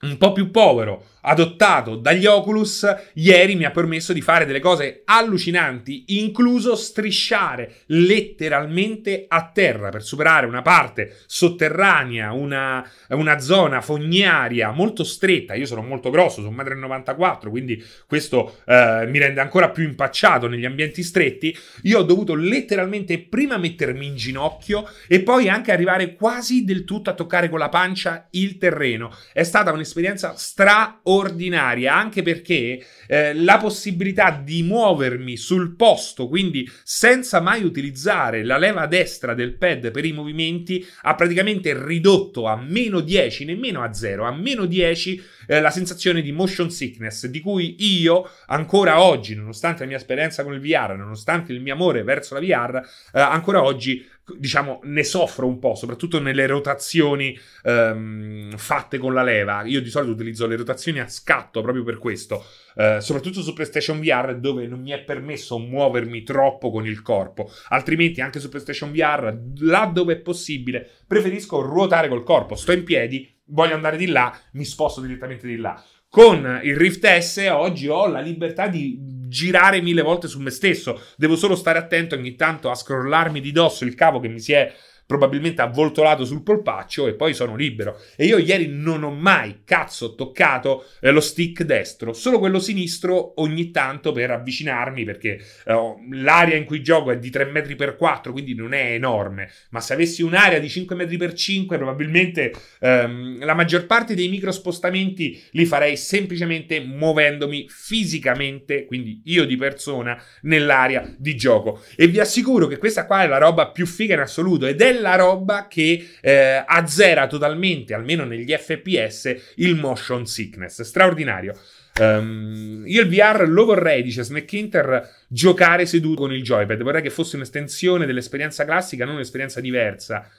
Speaker 1: un po' più povero adottato dagli Oculus ieri mi ha permesso di fare delle cose allucinanti, incluso strisciare letteralmente a terra per superare una parte sotterranea, una, una zona fognaria molto stretta. Io sono molto grosso, sono 1,94 m, quindi questo eh, mi rende ancora più impacciato negli ambienti stretti. Io ho dovuto letteralmente prima mettermi in ginocchio e poi anche arrivare quasi del tutto a toccare con la pancia il terreno. È stata un'esperienza straordinaria ordinaria, anche perché eh, la possibilità di muovermi sul posto, quindi senza mai utilizzare la leva destra del pad per i movimenti, ha praticamente ridotto a meno 10, nemmeno a 0, a meno 10 eh, la sensazione di motion sickness, di cui io ancora oggi, nonostante la mia esperienza con il VR, nonostante il mio amore verso la VR, eh, ancora oggi diciamo, ne soffro un po', soprattutto nelle rotazioni ehm, fatte con la leva. Io di solito utilizzo le rotazioni a scatto proprio per questo, eh, soprattutto su PlayStation VR dove non mi è permesso muovermi troppo con il corpo. Altrimenti anche su PlayStation VR, là dove è possibile, preferisco ruotare col corpo. Sto in piedi, voglio andare di là, mi sposto direttamente di là. Con il Rift S oggi ho la libertà di girare mille volte su me stesso. Devo solo stare attento ogni tanto a scrollarmi di dosso il cavo che mi si è probabilmente avvoltolato sul polpaccio e poi sono libero. E io ieri non ho mai cazzo toccato eh, lo stick destro, solo quello sinistro ogni tanto per avvicinarmi perché eh, l'area in cui gioco è di 3 metri per 4, quindi non è enorme, ma se avessi un'area di 5 metri per 5 probabilmente ehm, la maggior parte dei micro spostamenti li farei semplicemente muovendomi fisicamente, quindi io di persona, nell'area di gioco. E vi assicuro che questa qua è la roba più figa in assoluto ed è quella roba che eh, azzera totalmente, almeno negli FPS, il motion sickness. Straordinario. Um, io il VR lo vorrei, dice Snack giocare seduto con il joypad. Vorrei che fosse un'estensione dell'esperienza classica, non un'esperienza diversa.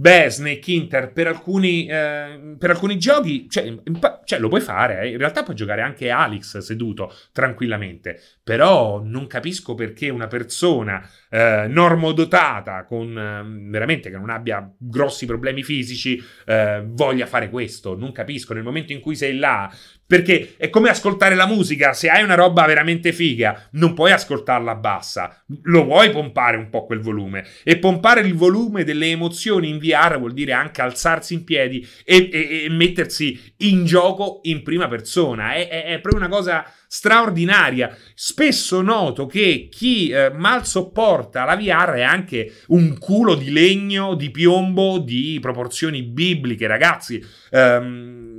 Speaker 1: Beh, Snake Inter per alcuni, eh, per alcuni giochi, cioè, cioè, lo puoi fare, eh. in realtà puoi giocare anche Alex seduto tranquillamente, però non capisco perché una persona eh, normodotata, con eh, veramente che non abbia grossi problemi fisici, eh, voglia fare questo, non capisco, nel momento in cui sei là perché è come ascoltare la musica, se hai una roba veramente figa, non puoi ascoltarla bassa, lo vuoi pompare un po' quel volume. E pompare il volume delle emozioni in VR vuol dire anche alzarsi in piedi e, e, e mettersi in gioco in prima persona. È, è, è, proprio una cosa straordinaria. Spesso noto che chi eh, mal sopporta la VR è anche un culo di legno, di piombo, di proporzioni bibliche, ragazzi. Um,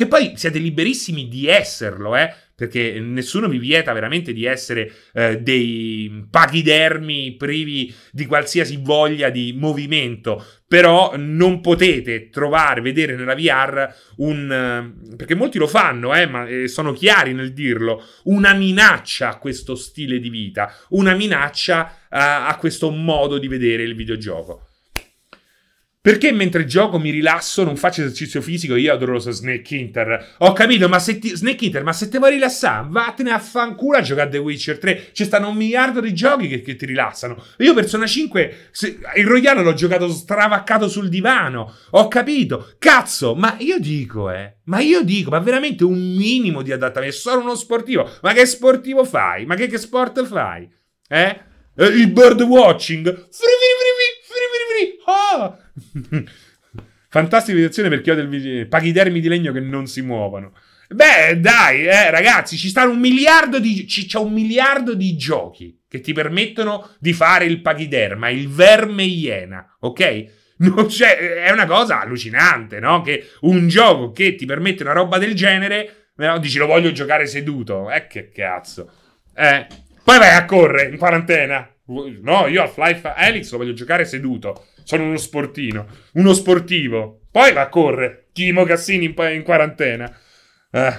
Speaker 1: che poi siete liberissimi di esserlo, eh? Perché nessuno vi vieta veramente di essere eh, dei pachidermi privi di qualsiasi voglia di movimento. Però non potete trovare, vedere nella VR un. perché molti lo fanno, eh, ma eh, sono chiari nel dirlo. Una minaccia a questo stile di vita, una minaccia a, a questo modo di vedere il videogioco. Perché mentre gioco mi rilasso, non faccio esercizio fisico? Io adoro lo Snake Inter. Ho capito, ma se ti, Snake Inter, ma se te vuoi rilassare, vattene a fanculo a giocare a The Witcher 3. Ci stanno un miliardo di giochi che, che ti rilassano. Io Persona 5, se, il Royale l'ho giocato stravaccato sul divano. Ho capito. Cazzo, ma io dico, eh, ma io dico, ma veramente un minimo di adattamento. Sono uno sportivo. Ma che sportivo fai? Ma che, che sport fai? Eh? eh il bird watching? Fri, fri, fri, Ah! Fantastica situazione per chi ha del paghidermi di legno che non si muovono. Beh, dai, eh, ragazzi, ci stanno un miliardo di ci, c'è un miliardo di giochi che ti permettono di fare il paghiderma, il verme iena, ok? C'è, è una cosa allucinante, no? Che un gioco che ti permette una roba del genere, no? dici lo voglio giocare seduto, eh che cazzo. Eh, poi vai a correre in quarantena. No, io Half-Life Helix lo voglio giocare seduto. Sono uno sportino, uno sportivo. Poi va a correre. Chimo Cassini in, in quarantena. Eh.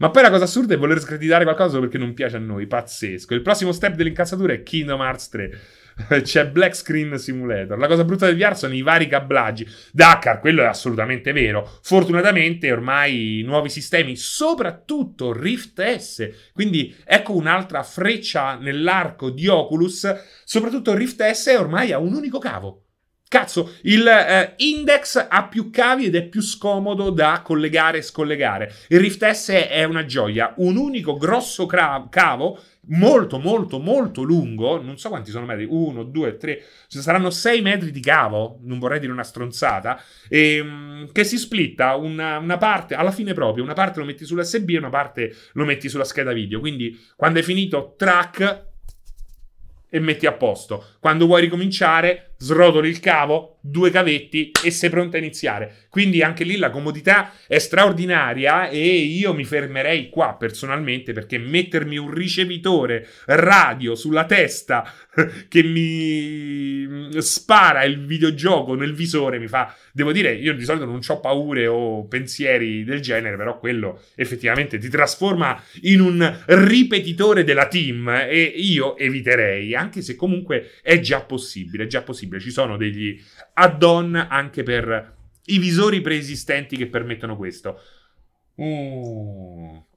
Speaker 1: Ma poi la cosa assurda è voler screditare qualcosa perché non piace a noi. Pazzesco. Il prossimo step dell'incazzatura è Kingdom Hearts 3. C'è Black Screen Simulator. La cosa brutta del VR sono i vari cablaggi. Dakar, quello è assolutamente vero. Fortunatamente ormai nuovi sistemi, soprattutto Rift S. Quindi ecco un'altra freccia nell'arco di Oculus. Soprattutto Rift S ormai ha un unico cavo. Cazzo, il eh, Index ha più cavi ed è più scomodo da collegare e scollegare. Il Rift S è una gioia, un unico grosso cra- cavo molto, molto, molto lungo. Non so quanti sono metri, uno, due, tre, ci saranno sei metri di cavo. Non vorrei dire una stronzata. E, ehm, che si splitta una, una, parte alla fine proprio. Una parte lo metti sull'SB e una parte lo metti sulla scheda video. Quindi quando è finito, track e metti a posto. Quando vuoi ricominciare, srotoli il cavo, due cavetti e sei pronto a iniziare. Quindi anche lì la comodità è straordinaria e io mi fermerei qua personalmente perché mettermi un ricevitore radio sulla testa che mi spara il videogioco nel visore mi fa devo dire io di solito non ho paure o pensieri del genere però quello effettivamente ti trasforma in un ripetitore della team e io eviterei anche se comunque è già possibile è già possibile ci sono degli add-on anche per i visori preesistenti che permettono questo. Uh.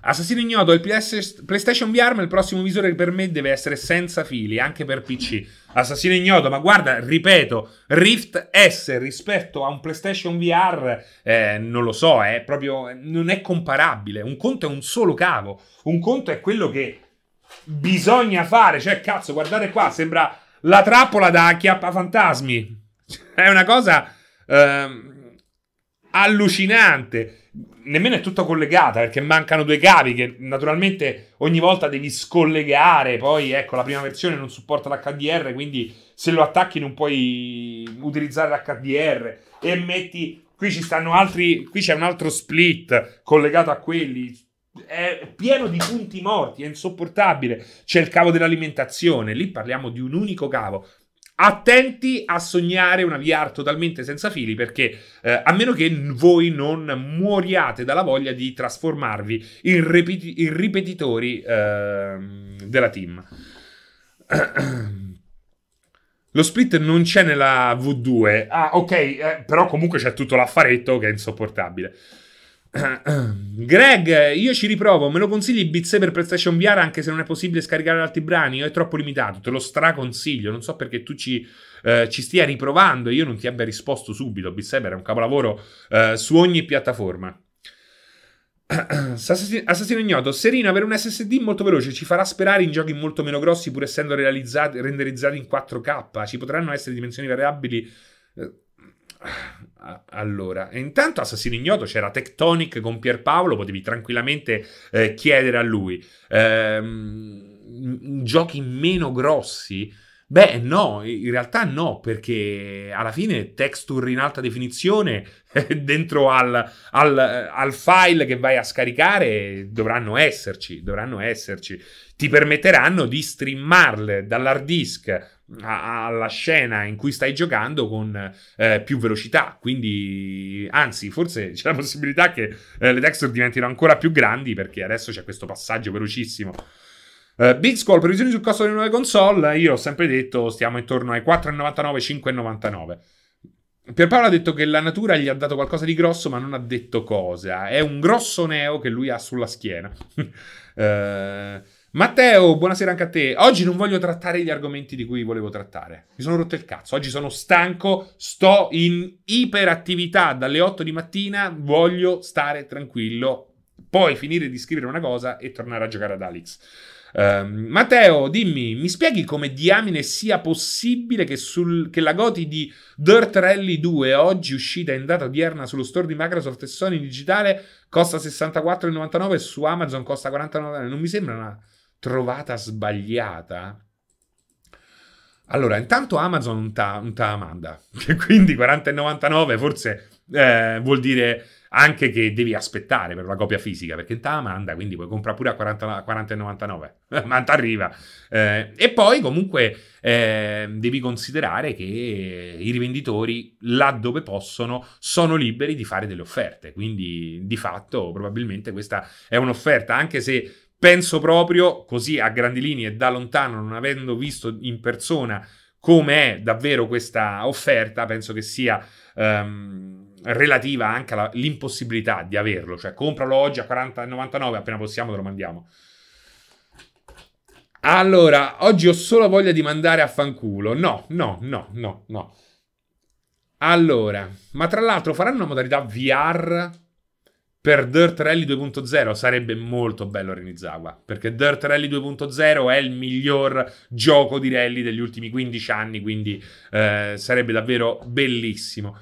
Speaker 1: Assassino ignoto, il PS- PlayStation VR, ma il prossimo visore per me deve essere senza fili, anche per PC. Assassino ignoto, ma guarda, ripeto, Rift S rispetto a un PlayStation VR, eh, non lo so, è proprio, non è comparabile. Un conto è un solo cavo, un conto è quello che bisogna fare. Cioè, cazzo, guardate qua, sembra la trappola da acchiappafantasmi. È una cosa ehm, allucinante nemmeno è tutta collegata perché mancano due cavi che naturalmente ogni volta devi scollegare. Poi ecco, la prima versione non supporta l'HDR, quindi se lo attacchi non puoi utilizzare l'HDR e metti qui ci stanno altri qui c'è un altro split collegato a quelli. È pieno di punti morti, è insopportabile. C'è il cavo dell'alimentazione, lì parliamo di un unico cavo. Attenti a sognare una VR totalmente senza fili perché eh, a meno che voi non muoriate dalla voglia di trasformarvi in, ripeti- in ripetitori eh, della team. Lo split non c'è nella V2. Ah, ok, eh, però comunque c'è tutto l'affaretto che è insopportabile. Greg, io ci riprovo. Me lo consigli Beat Saber PlayStation VR anche se non è possibile scaricare altri brani? O è troppo limitato? Te lo straconsiglio. Non so perché tu ci, eh, ci stia riprovando e io non ti abbia risposto subito. Beat Saber è un capolavoro eh, su ogni piattaforma. Assassino ignoto, Serino, avere un SSD molto veloce ci farà sperare in giochi molto meno grossi pur essendo renderizzati in 4K. Ci potranno essere dimensioni variabili. Allora, intanto Assassino Ignoto c'era Tectonic con Pierpaolo, potevi tranquillamente eh, chiedere a lui. Ehm, giochi meno grossi? Beh, no, in realtà no, perché alla fine texture in alta definizione dentro al, al, al, file che vai a scaricare dovranno esserci, dovranno esserci. Ti permetteranno di streamarle dall'hard disk alla scena in cui stai giocando con eh, più velocità. Quindi, anzi, forse c'è la possibilità che eh, le texture diventino ancora più grandi perché adesso c'è questo passaggio velocissimo. Uh, Big Squall, previsioni sul costo delle nuove console. Io ho sempre detto stiamo intorno ai 4,99, 5,99. Pierpaolo ha detto che la natura gli ha dato qualcosa di grosso, ma non ha detto cosa. È un grosso neo che lui ha sulla schiena. uh, Matteo, buonasera anche a te. Oggi non voglio trattare gli argomenti di cui volevo trattare. Mi sono rotto il cazzo. Oggi sono stanco, sto in iperattività dalle 8 di mattina, voglio stare tranquillo, poi finire di scrivere una cosa e tornare a giocare ad Alex. Uh, Matteo, dimmi, mi spieghi come diamine sia possibile che, sul, che la Goti di Dirt Rally 2, oggi uscita in data odierna sullo store di Microsoft e Sony digitale, costa 64,99 e su Amazon costa 49,99? Non mi sembra una trovata sbagliata? Allora, intanto Amazon non ta, non ta manda, quindi 40,99 forse eh, vuol dire anche che devi aspettare per la copia fisica, perché te la manda, quindi puoi comprare pure a 40, 40,99, ma ti arriva. Eh, e poi comunque eh, devi considerare che i rivenditori, laddove possono, sono liberi di fare delle offerte, quindi di fatto probabilmente questa è un'offerta, anche se penso proprio, così a grandi linee da lontano, non avendo visto in persona come è davvero questa offerta, penso che sia... Um, relativa anche all'impossibilità di averlo, cioè compralo oggi a 40,99, appena possiamo te lo mandiamo. Allora, oggi ho solo voglia di mandare a fanculo. No, no, no, no, no. Allora, ma tra l'altro faranno una modalità VR per Dirt Rally 2.0 sarebbe molto bello Renizawa, perché Dirt Rally 2.0 è il miglior gioco di rally degli ultimi 15 anni, quindi eh, sarebbe davvero bellissimo.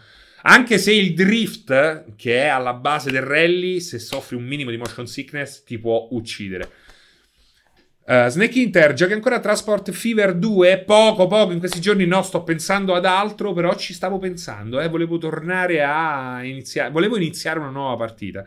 Speaker 1: Anche se il drift, che è alla base del rally, se soffri un minimo di motion sickness, ti può uccidere. Uh, Snake Inter, giochi ancora Transport Fever 2? Poco, poco, in questi giorni no, sto pensando ad altro, però ci stavo pensando, eh, volevo tornare a iniziare, volevo iniziare una nuova partita.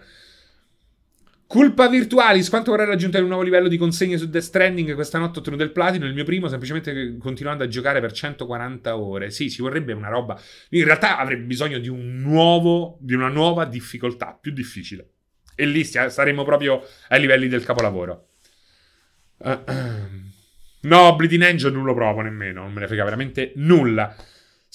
Speaker 1: Colpa Virtualis, quanto vorrei raggiungere un nuovo livello di consegne su Death Stranding? Questa notte ottenuto il platino, il mio primo, semplicemente continuando a giocare per 140 ore. Sì, ci vorrebbe una roba. In realtà avrebbe bisogno di un nuovo, di una nuova difficoltà, più difficile. E lì saremmo proprio ai livelli del capolavoro. Uh, uh. No, Bleeding Angel non lo provo nemmeno, non me ne frega veramente nulla.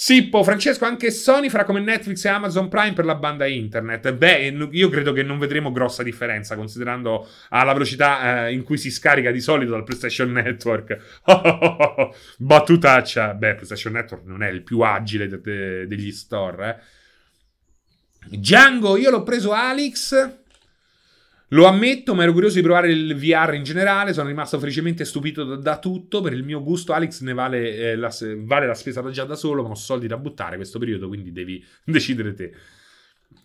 Speaker 1: Sippo, Francesco, anche Sony farà come Netflix e Amazon Prime per la banda internet. Beh, io credo che non vedremo grossa differenza, considerando ah, la velocità eh, in cui si scarica di solito dal PlayStation Network. Battutaccia. Beh, PlayStation Network non è il più agile de- de- degli store, eh. Django, io l'ho preso Alex. Lo ammetto, ma ero curioso di provare il VR in generale. Sono rimasto felicemente stupito da, da tutto. Per il mio gusto, Alex ne vale, eh, la, vale la spesa già da solo, ma ho soldi da buttare questo periodo, quindi devi decidere te.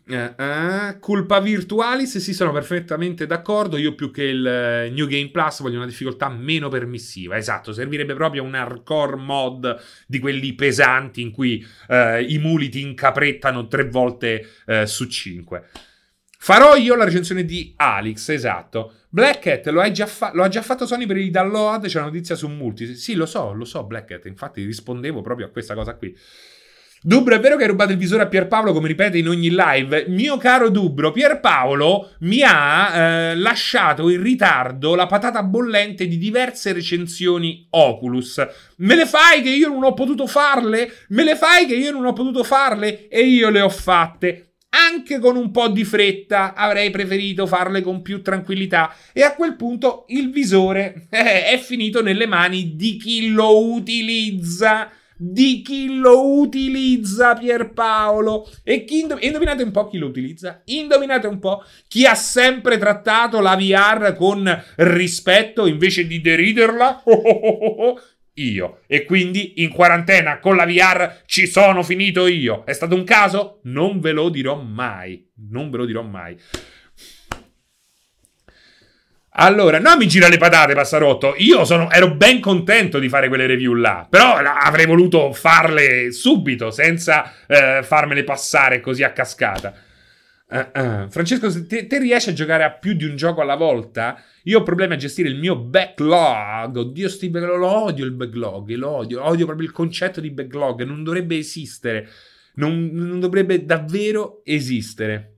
Speaker 1: Uh, uh, culpa virtualis, sì, sono perfettamente d'accordo. Io più che il uh, New Game Plus voglio una difficoltà meno permissiva. Esatto, servirebbe proprio un hardcore mod di quelli pesanti in cui i muli ti incaprettano tre volte su cinque. Farò io la recensione di Alex, esatto. Black Cat lo, fa- lo, ha già fatto Sony per i download, c'è una notizia su Multi. Sì, lo so, lo so, Black Cat, infatti rispondevo proprio a questa cosa qui. Dubro, è vero che hai rubato il visore a Pierpaolo, come ripete in ogni live? Mio caro Dubro, Pierpaolo mi ha eh, lasciato in ritardo la patata bollente di diverse recensioni Oculus. Me le fai che io non ho potuto farle? Me le fai che io non ho potuto farle? E io le ho fatte anche con un po' di fretta avrei preferito farle con più tranquillità. E a quel punto il visore eh, è finito nelle mani di chi lo utilizza. Di chi lo utilizza Pierpaolo? E chi indov- indovinate un po' chi lo utilizza? Indovinate un po' chi ha sempre trattato la VR con rispetto invece di deriderla io. E quindi in quarantena con la VR ci sono finito io. È stato un caso? Non ve lo dirò mai. Non ve lo dirò mai. Allora, non mi gira le patate, Passarotto. Io sono, ero ben contento di fare quelle review là. Però avrei voluto farle subito, senza eh, farmele passare così a cascata. Uh, uh. Francesco, se te, te, riesci a giocare a più di un gioco alla volta, io ho problemi a gestire il mio backlog. Oddio, sti backlog, lo odio il backlog, lo odio, odio proprio il concetto di backlog. Non dovrebbe esistere. Non, non dovrebbe davvero esistere.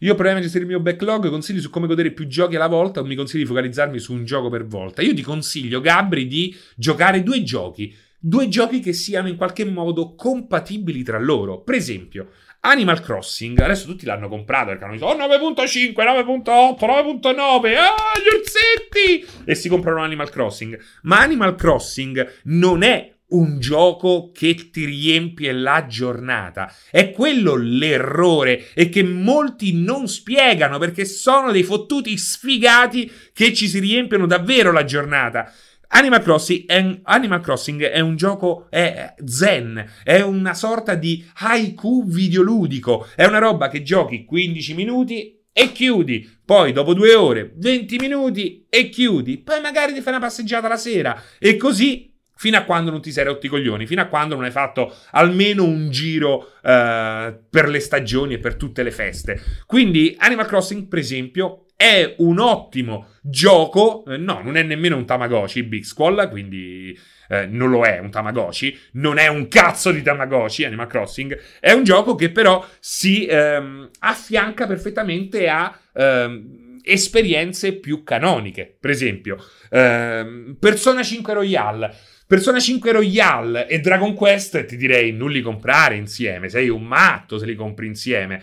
Speaker 1: Io ho problemi a gestire il mio backlog, consigli su come godere più giochi alla volta o mi consigli di focalizzarmi su un gioco per volta. Io ti consiglio, Gabri, di giocare due giochi. Due giochi che siano in qualche modo compatibili tra loro. Per esempio, Animal Crossing, adesso tutti l'hanno comprato perché hanno detto oh 9.5, 9.8, 9.9, ah gli orsetti! E si comprano Animal Crossing. Ma Animal Crossing non è un gioco che ti riempie la giornata. È quello l'errore e che molti non spiegano perché sono dei fottuti sfigati che ci si riempiono davvero la giornata. Animal Crossing, è, Animal Crossing è un gioco è zen, è una sorta di haiku videoludico, è una roba che giochi 15 minuti e chiudi, poi dopo due ore 20 minuti e chiudi, poi magari ti fai una passeggiata la sera e così fino a quando non ti sei rotti i coglioni, fino a quando non hai fatto almeno un giro uh, per le stagioni e per tutte le feste. Quindi Animal Crossing, per esempio, è un ottimo gioco, eh, no, non è nemmeno un Tamagotchi Big Squall, quindi eh, non lo è un Tamagotchi, non è un cazzo di Tamagotchi Animal Crossing, è un gioco che però si ehm, affianca perfettamente a ehm, esperienze più canoniche, per esempio ehm, Persona 5 Royale. Persona 5 Royale e Dragon Quest ti direi non li comprare insieme, sei un matto se li compri insieme.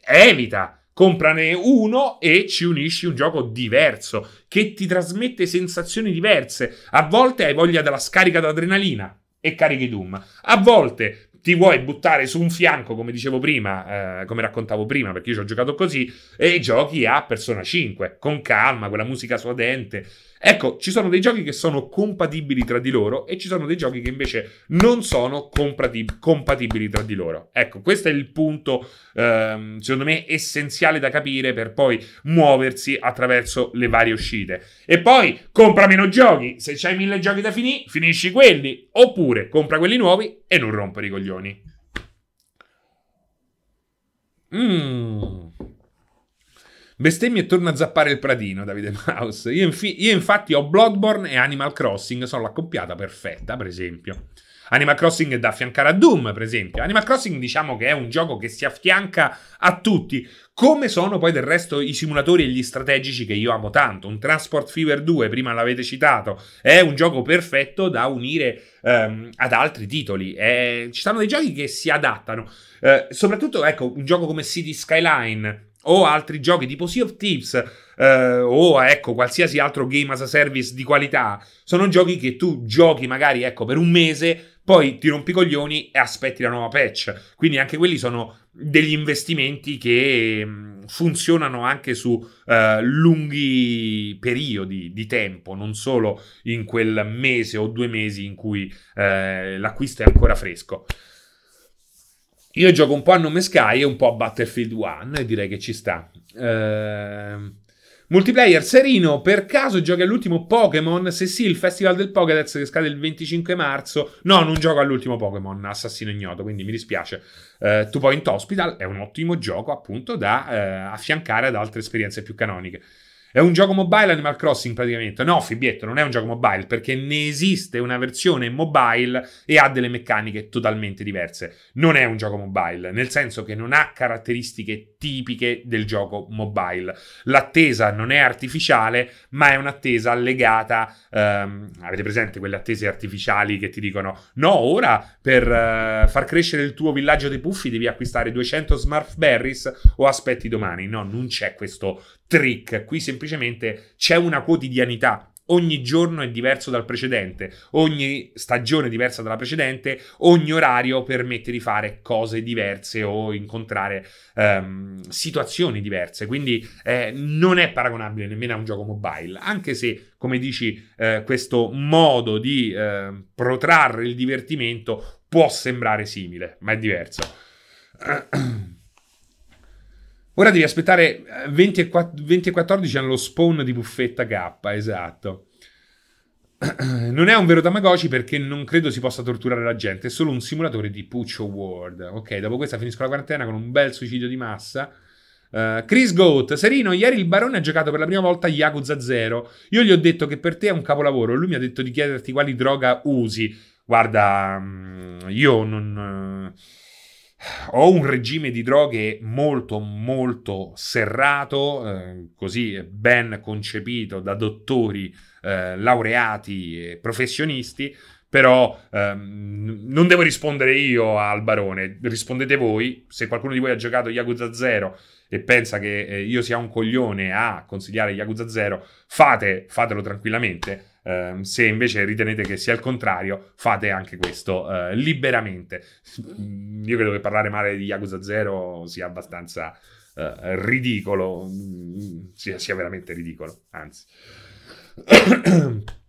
Speaker 1: Evita Comprane uno e ci unisci un gioco diverso che ti trasmette sensazioni diverse. A volte hai voglia della scarica d'adrenalina e carichi Doom. A volte ti vuoi buttare su un fianco, come dicevo prima, eh, come raccontavo prima, perché io ci ho giocato così, e giochi a Persona 5, con calma, quella musica suadente. Ecco, ci sono dei giochi che sono compatibili tra di loro e ci sono dei giochi che invece non sono compatib- compatibili tra di loro. Ecco, questo è il punto, ehm, secondo me, essenziale da capire per poi muoversi attraverso le varie uscite. E poi compra meno giochi. Se c'hai mille giochi da finire, finisci quelli. Oppure compra quelli nuovi e non rompere i coglioni. Mmm. Bestemmi e torna a zappare il pradino, Davide Mouse. Io, infi- io, infatti ho Bloodborne e Animal Crossing, sono l'accoppiata perfetta, per esempio. Animal Crossing è da affiancare a Doom, per esempio. Animal Crossing diciamo che è un gioco che si affianca a tutti, come sono poi del resto i simulatori e gli strategici che io amo tanto. Un Transport Fever 2, prima l'avete citato, è un gioco perfetto da unire ehm, ad altri titoli. È... ci sono dei giochi che si adattano. Eh, soprattutto, ecco, un gioco come City Skyline o altri giochi tipo Sea of Thieves eh, o ecco qualsiasi altro game as a service di qualità. Sono giochi che tu giochi magari ecco per un mese poi ti rompi i coglioni e aspetti la nuova patch. Quindi anche quelli sono degli investimenti che mh, funzionano anche su eh, lunghi periodi di tempo non solo in quel mese o due mesi in cui eh, l'acquisto è ancora fresco io gioco un po' a Nome Sky e un po' a Battlefield 1 e direi che ci sta. Ehm... Multiplayer serino, per caso giochi all'ultimo Pokémon? Se sì, il Festival del Pokédex che scade il 25 marzo. No, non gioco all'ultimo Pokémon, Assassino Ignoto, quindi mi dispiace. Uh, Two Point Hospital è un ottimo gioco appunto da uh, affiancare ad altre esperienze più canoniche. È un gioco mobile Animal Crossing praticamente. No, Fibietto, non è un gioco mobile perché ne esiste una versione mobile e ha delle meccaniche totalmente diverse. Non è un gioco mobile, nel senso che non ha caratteristiche tipiche del gioco mobile. L'attesa non è artificiale, ma è un'attesa legata. Um, avete presente quelle attese artificiali che ti dicono: no, ora per uh, far crescere il tuo villaggio dei puffi devi acquistare 200 Smurf Berries o aspetti domani. No, non c'è questo trick. Qui semplicemente c'è una quotidianità. Ogni giorno è diverso dal precedente, ogni stagione è diversa dalla precedente, ogni orario permette di fare cose diverse o incontrare um, situazioni diverse. Quindi eh, non è paragonabile nemmeno a un gioco mobile, anche se, come dici, eh, questo modo di eh, protrarre il divertimento può sembrare simile, ma è diverso. Ora devi aspettare 20 eh, e, 20 e 14 hanno lo spawn di buffetta K, esatto. Non è un vero Tamagotchi perché non credo si possa torturare la gente, è solo un simulatore di Puccio World. Ok, dopo questa finisco la quarantena con un bel suicidio di massa. Uh, Chris Goat, Serino, ieri il barone ha giocato per la prima volta Yakuza 0. Io gli ho detto che per te è un capolavoro. Lui mi ha detto di chiederti quali droga usi. Guarda, mm, io non. Uh ho un regime di droghe molto molto serrato, eh, così ben concepito da dottori eh, laureati e professionisti, però ehm, non devo rispondere io al barone, rispondete voi, se qualcuno di voi ha giocato Yakuza 0 e pensa che eh, io sia un coglione a consigliare Yakuza 0, fate, fatelo tranquillamente Uh, se invece ritenete che sia il contrario, fate anche questo uh, liberamente. Io credo che parlare male di Yakuza 0 sia abbastanza uh, ridicolo, sia, sia veramente ridicolo, anzi.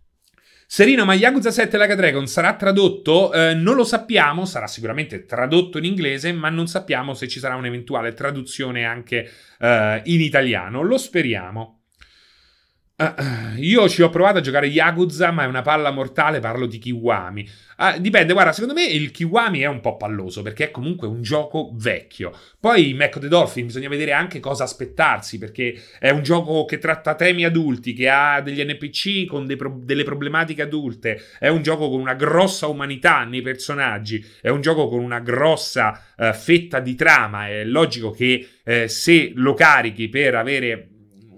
Speaker 1: Serino, ma Yakuza 7 Laga Dragon sarà tradotto? Eh, non lo sappiamo, sarà sicuramente tradotto in inglese, ma non sappiamo se ci sarà un'eventuale traduzione anche eh, in italiano. Lo speriamo. Uh, io ci ho provato a giocare Yakuza, ma è una palla mortale, parlo di Kiwami. Uh, dipende, guarda, secondo me il Kiwami è un po' palloso, perché è comunque un gioco vecchio. Poi Mac the Dolphin bisogna vedere anche cosa aspettarsi, perché è un gioco che tratta temi adulti, che ha degli NPC con pro- delle problematiche adulte, è un gioco con una grossa umanità nei personaggi, è un gioco con una grossa uh, fetta di trama. È logico che eh, se lo carichi per avere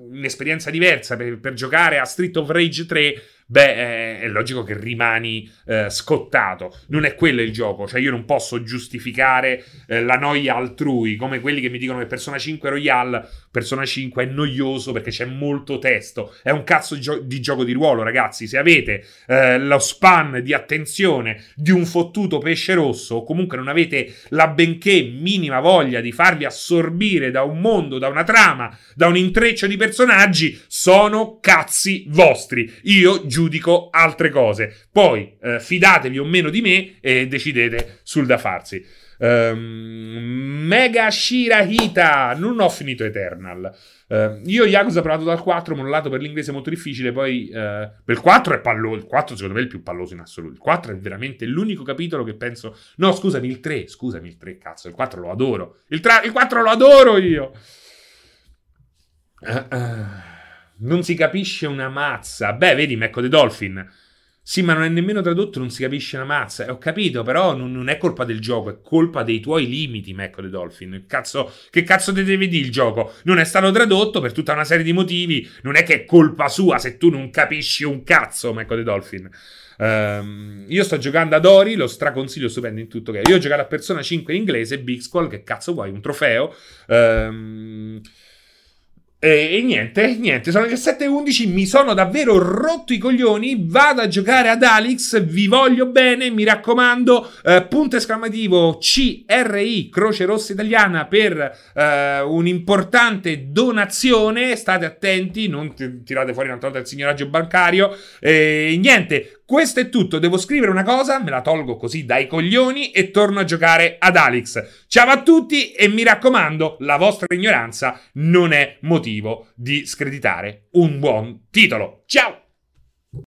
Speaker 1: un'esperienza diversa per, per, giocare a Street of Rage 3 beh, è logico che rimani eh, scottato. Non è quello il gioco, cioè io non posso giustificare eh, la noia altrui, come quelli che mi dicono che Persona 5 Royale, Persona 5 è noioso perché c'è molto testo. È un cazzo gio- di gioco di ruolo, ragazzi. Se avete eh, lo span di attenzione di un fottuto pesce rosso, o comunque non avete la benché minima voglia di farvi assorbire da un mondo, da una trama, da un intreccio di personaggi, sono cazzi vostri. Io giudico altre cose. Poi eh, fidatevi o meno di me e decidete sul da farsi. Um, Mega Shirahita, non ho finito Eternal. Uh, io Yakuza ho provato dal 4, mollato per l'inglese molto difficile, poi uh, il 4 è palloso, il 4 secondo me è il più palloso in assoluto. Il 4 è veramente l'unico capitolo che penso No, scusami, il 3, scusami, il 3, cazzo, il 4 lo adoro. Il, tra... il 4 lo adoro io. Uh, non si capisce una mazza. Beh, vedi, Mecco the Dolphin. Sì, ma non è nemmeno tradotto, non si capisce una mazza. Eh, ho capito, però non, non, è colpa del gioco, è colpa dei tuoi limiti, Mecco the Dolphin. Cazzo, che cazzo te devi dire il gioco? Non è stato tradotto per tutta una serie di motivi. Non è che è colpa sua se tu non capisci un cazzo, Mecco the Dolphin. Um, io sto giocando ad Ori, lo straconsiglio stupendo in tutto. Che io ho giocato a Persona 5 in inglese, Big Squall, che cazzo vuoi, un trofeo. Um, e, e, niente, niente, sono le 17.11, mi sono davvero rotto i coglioni, vado a giocare ad Alex, vi voglio bene, mi raccomando, eh, punto esclamativo CRI, Croce Rossa Italiana, per eh, un'importante donazione, state attenti, non tirate fuori una volta il signoraggio bancario, e niente, questo è tutto, devo scrivere una cosa, me la tolgo così dai coglioni e torno a giocare ad Alex. Ciao a tutti e mi raccomando, la vostra ignoranza non è motivo di screditare un buon titolo. Ciao!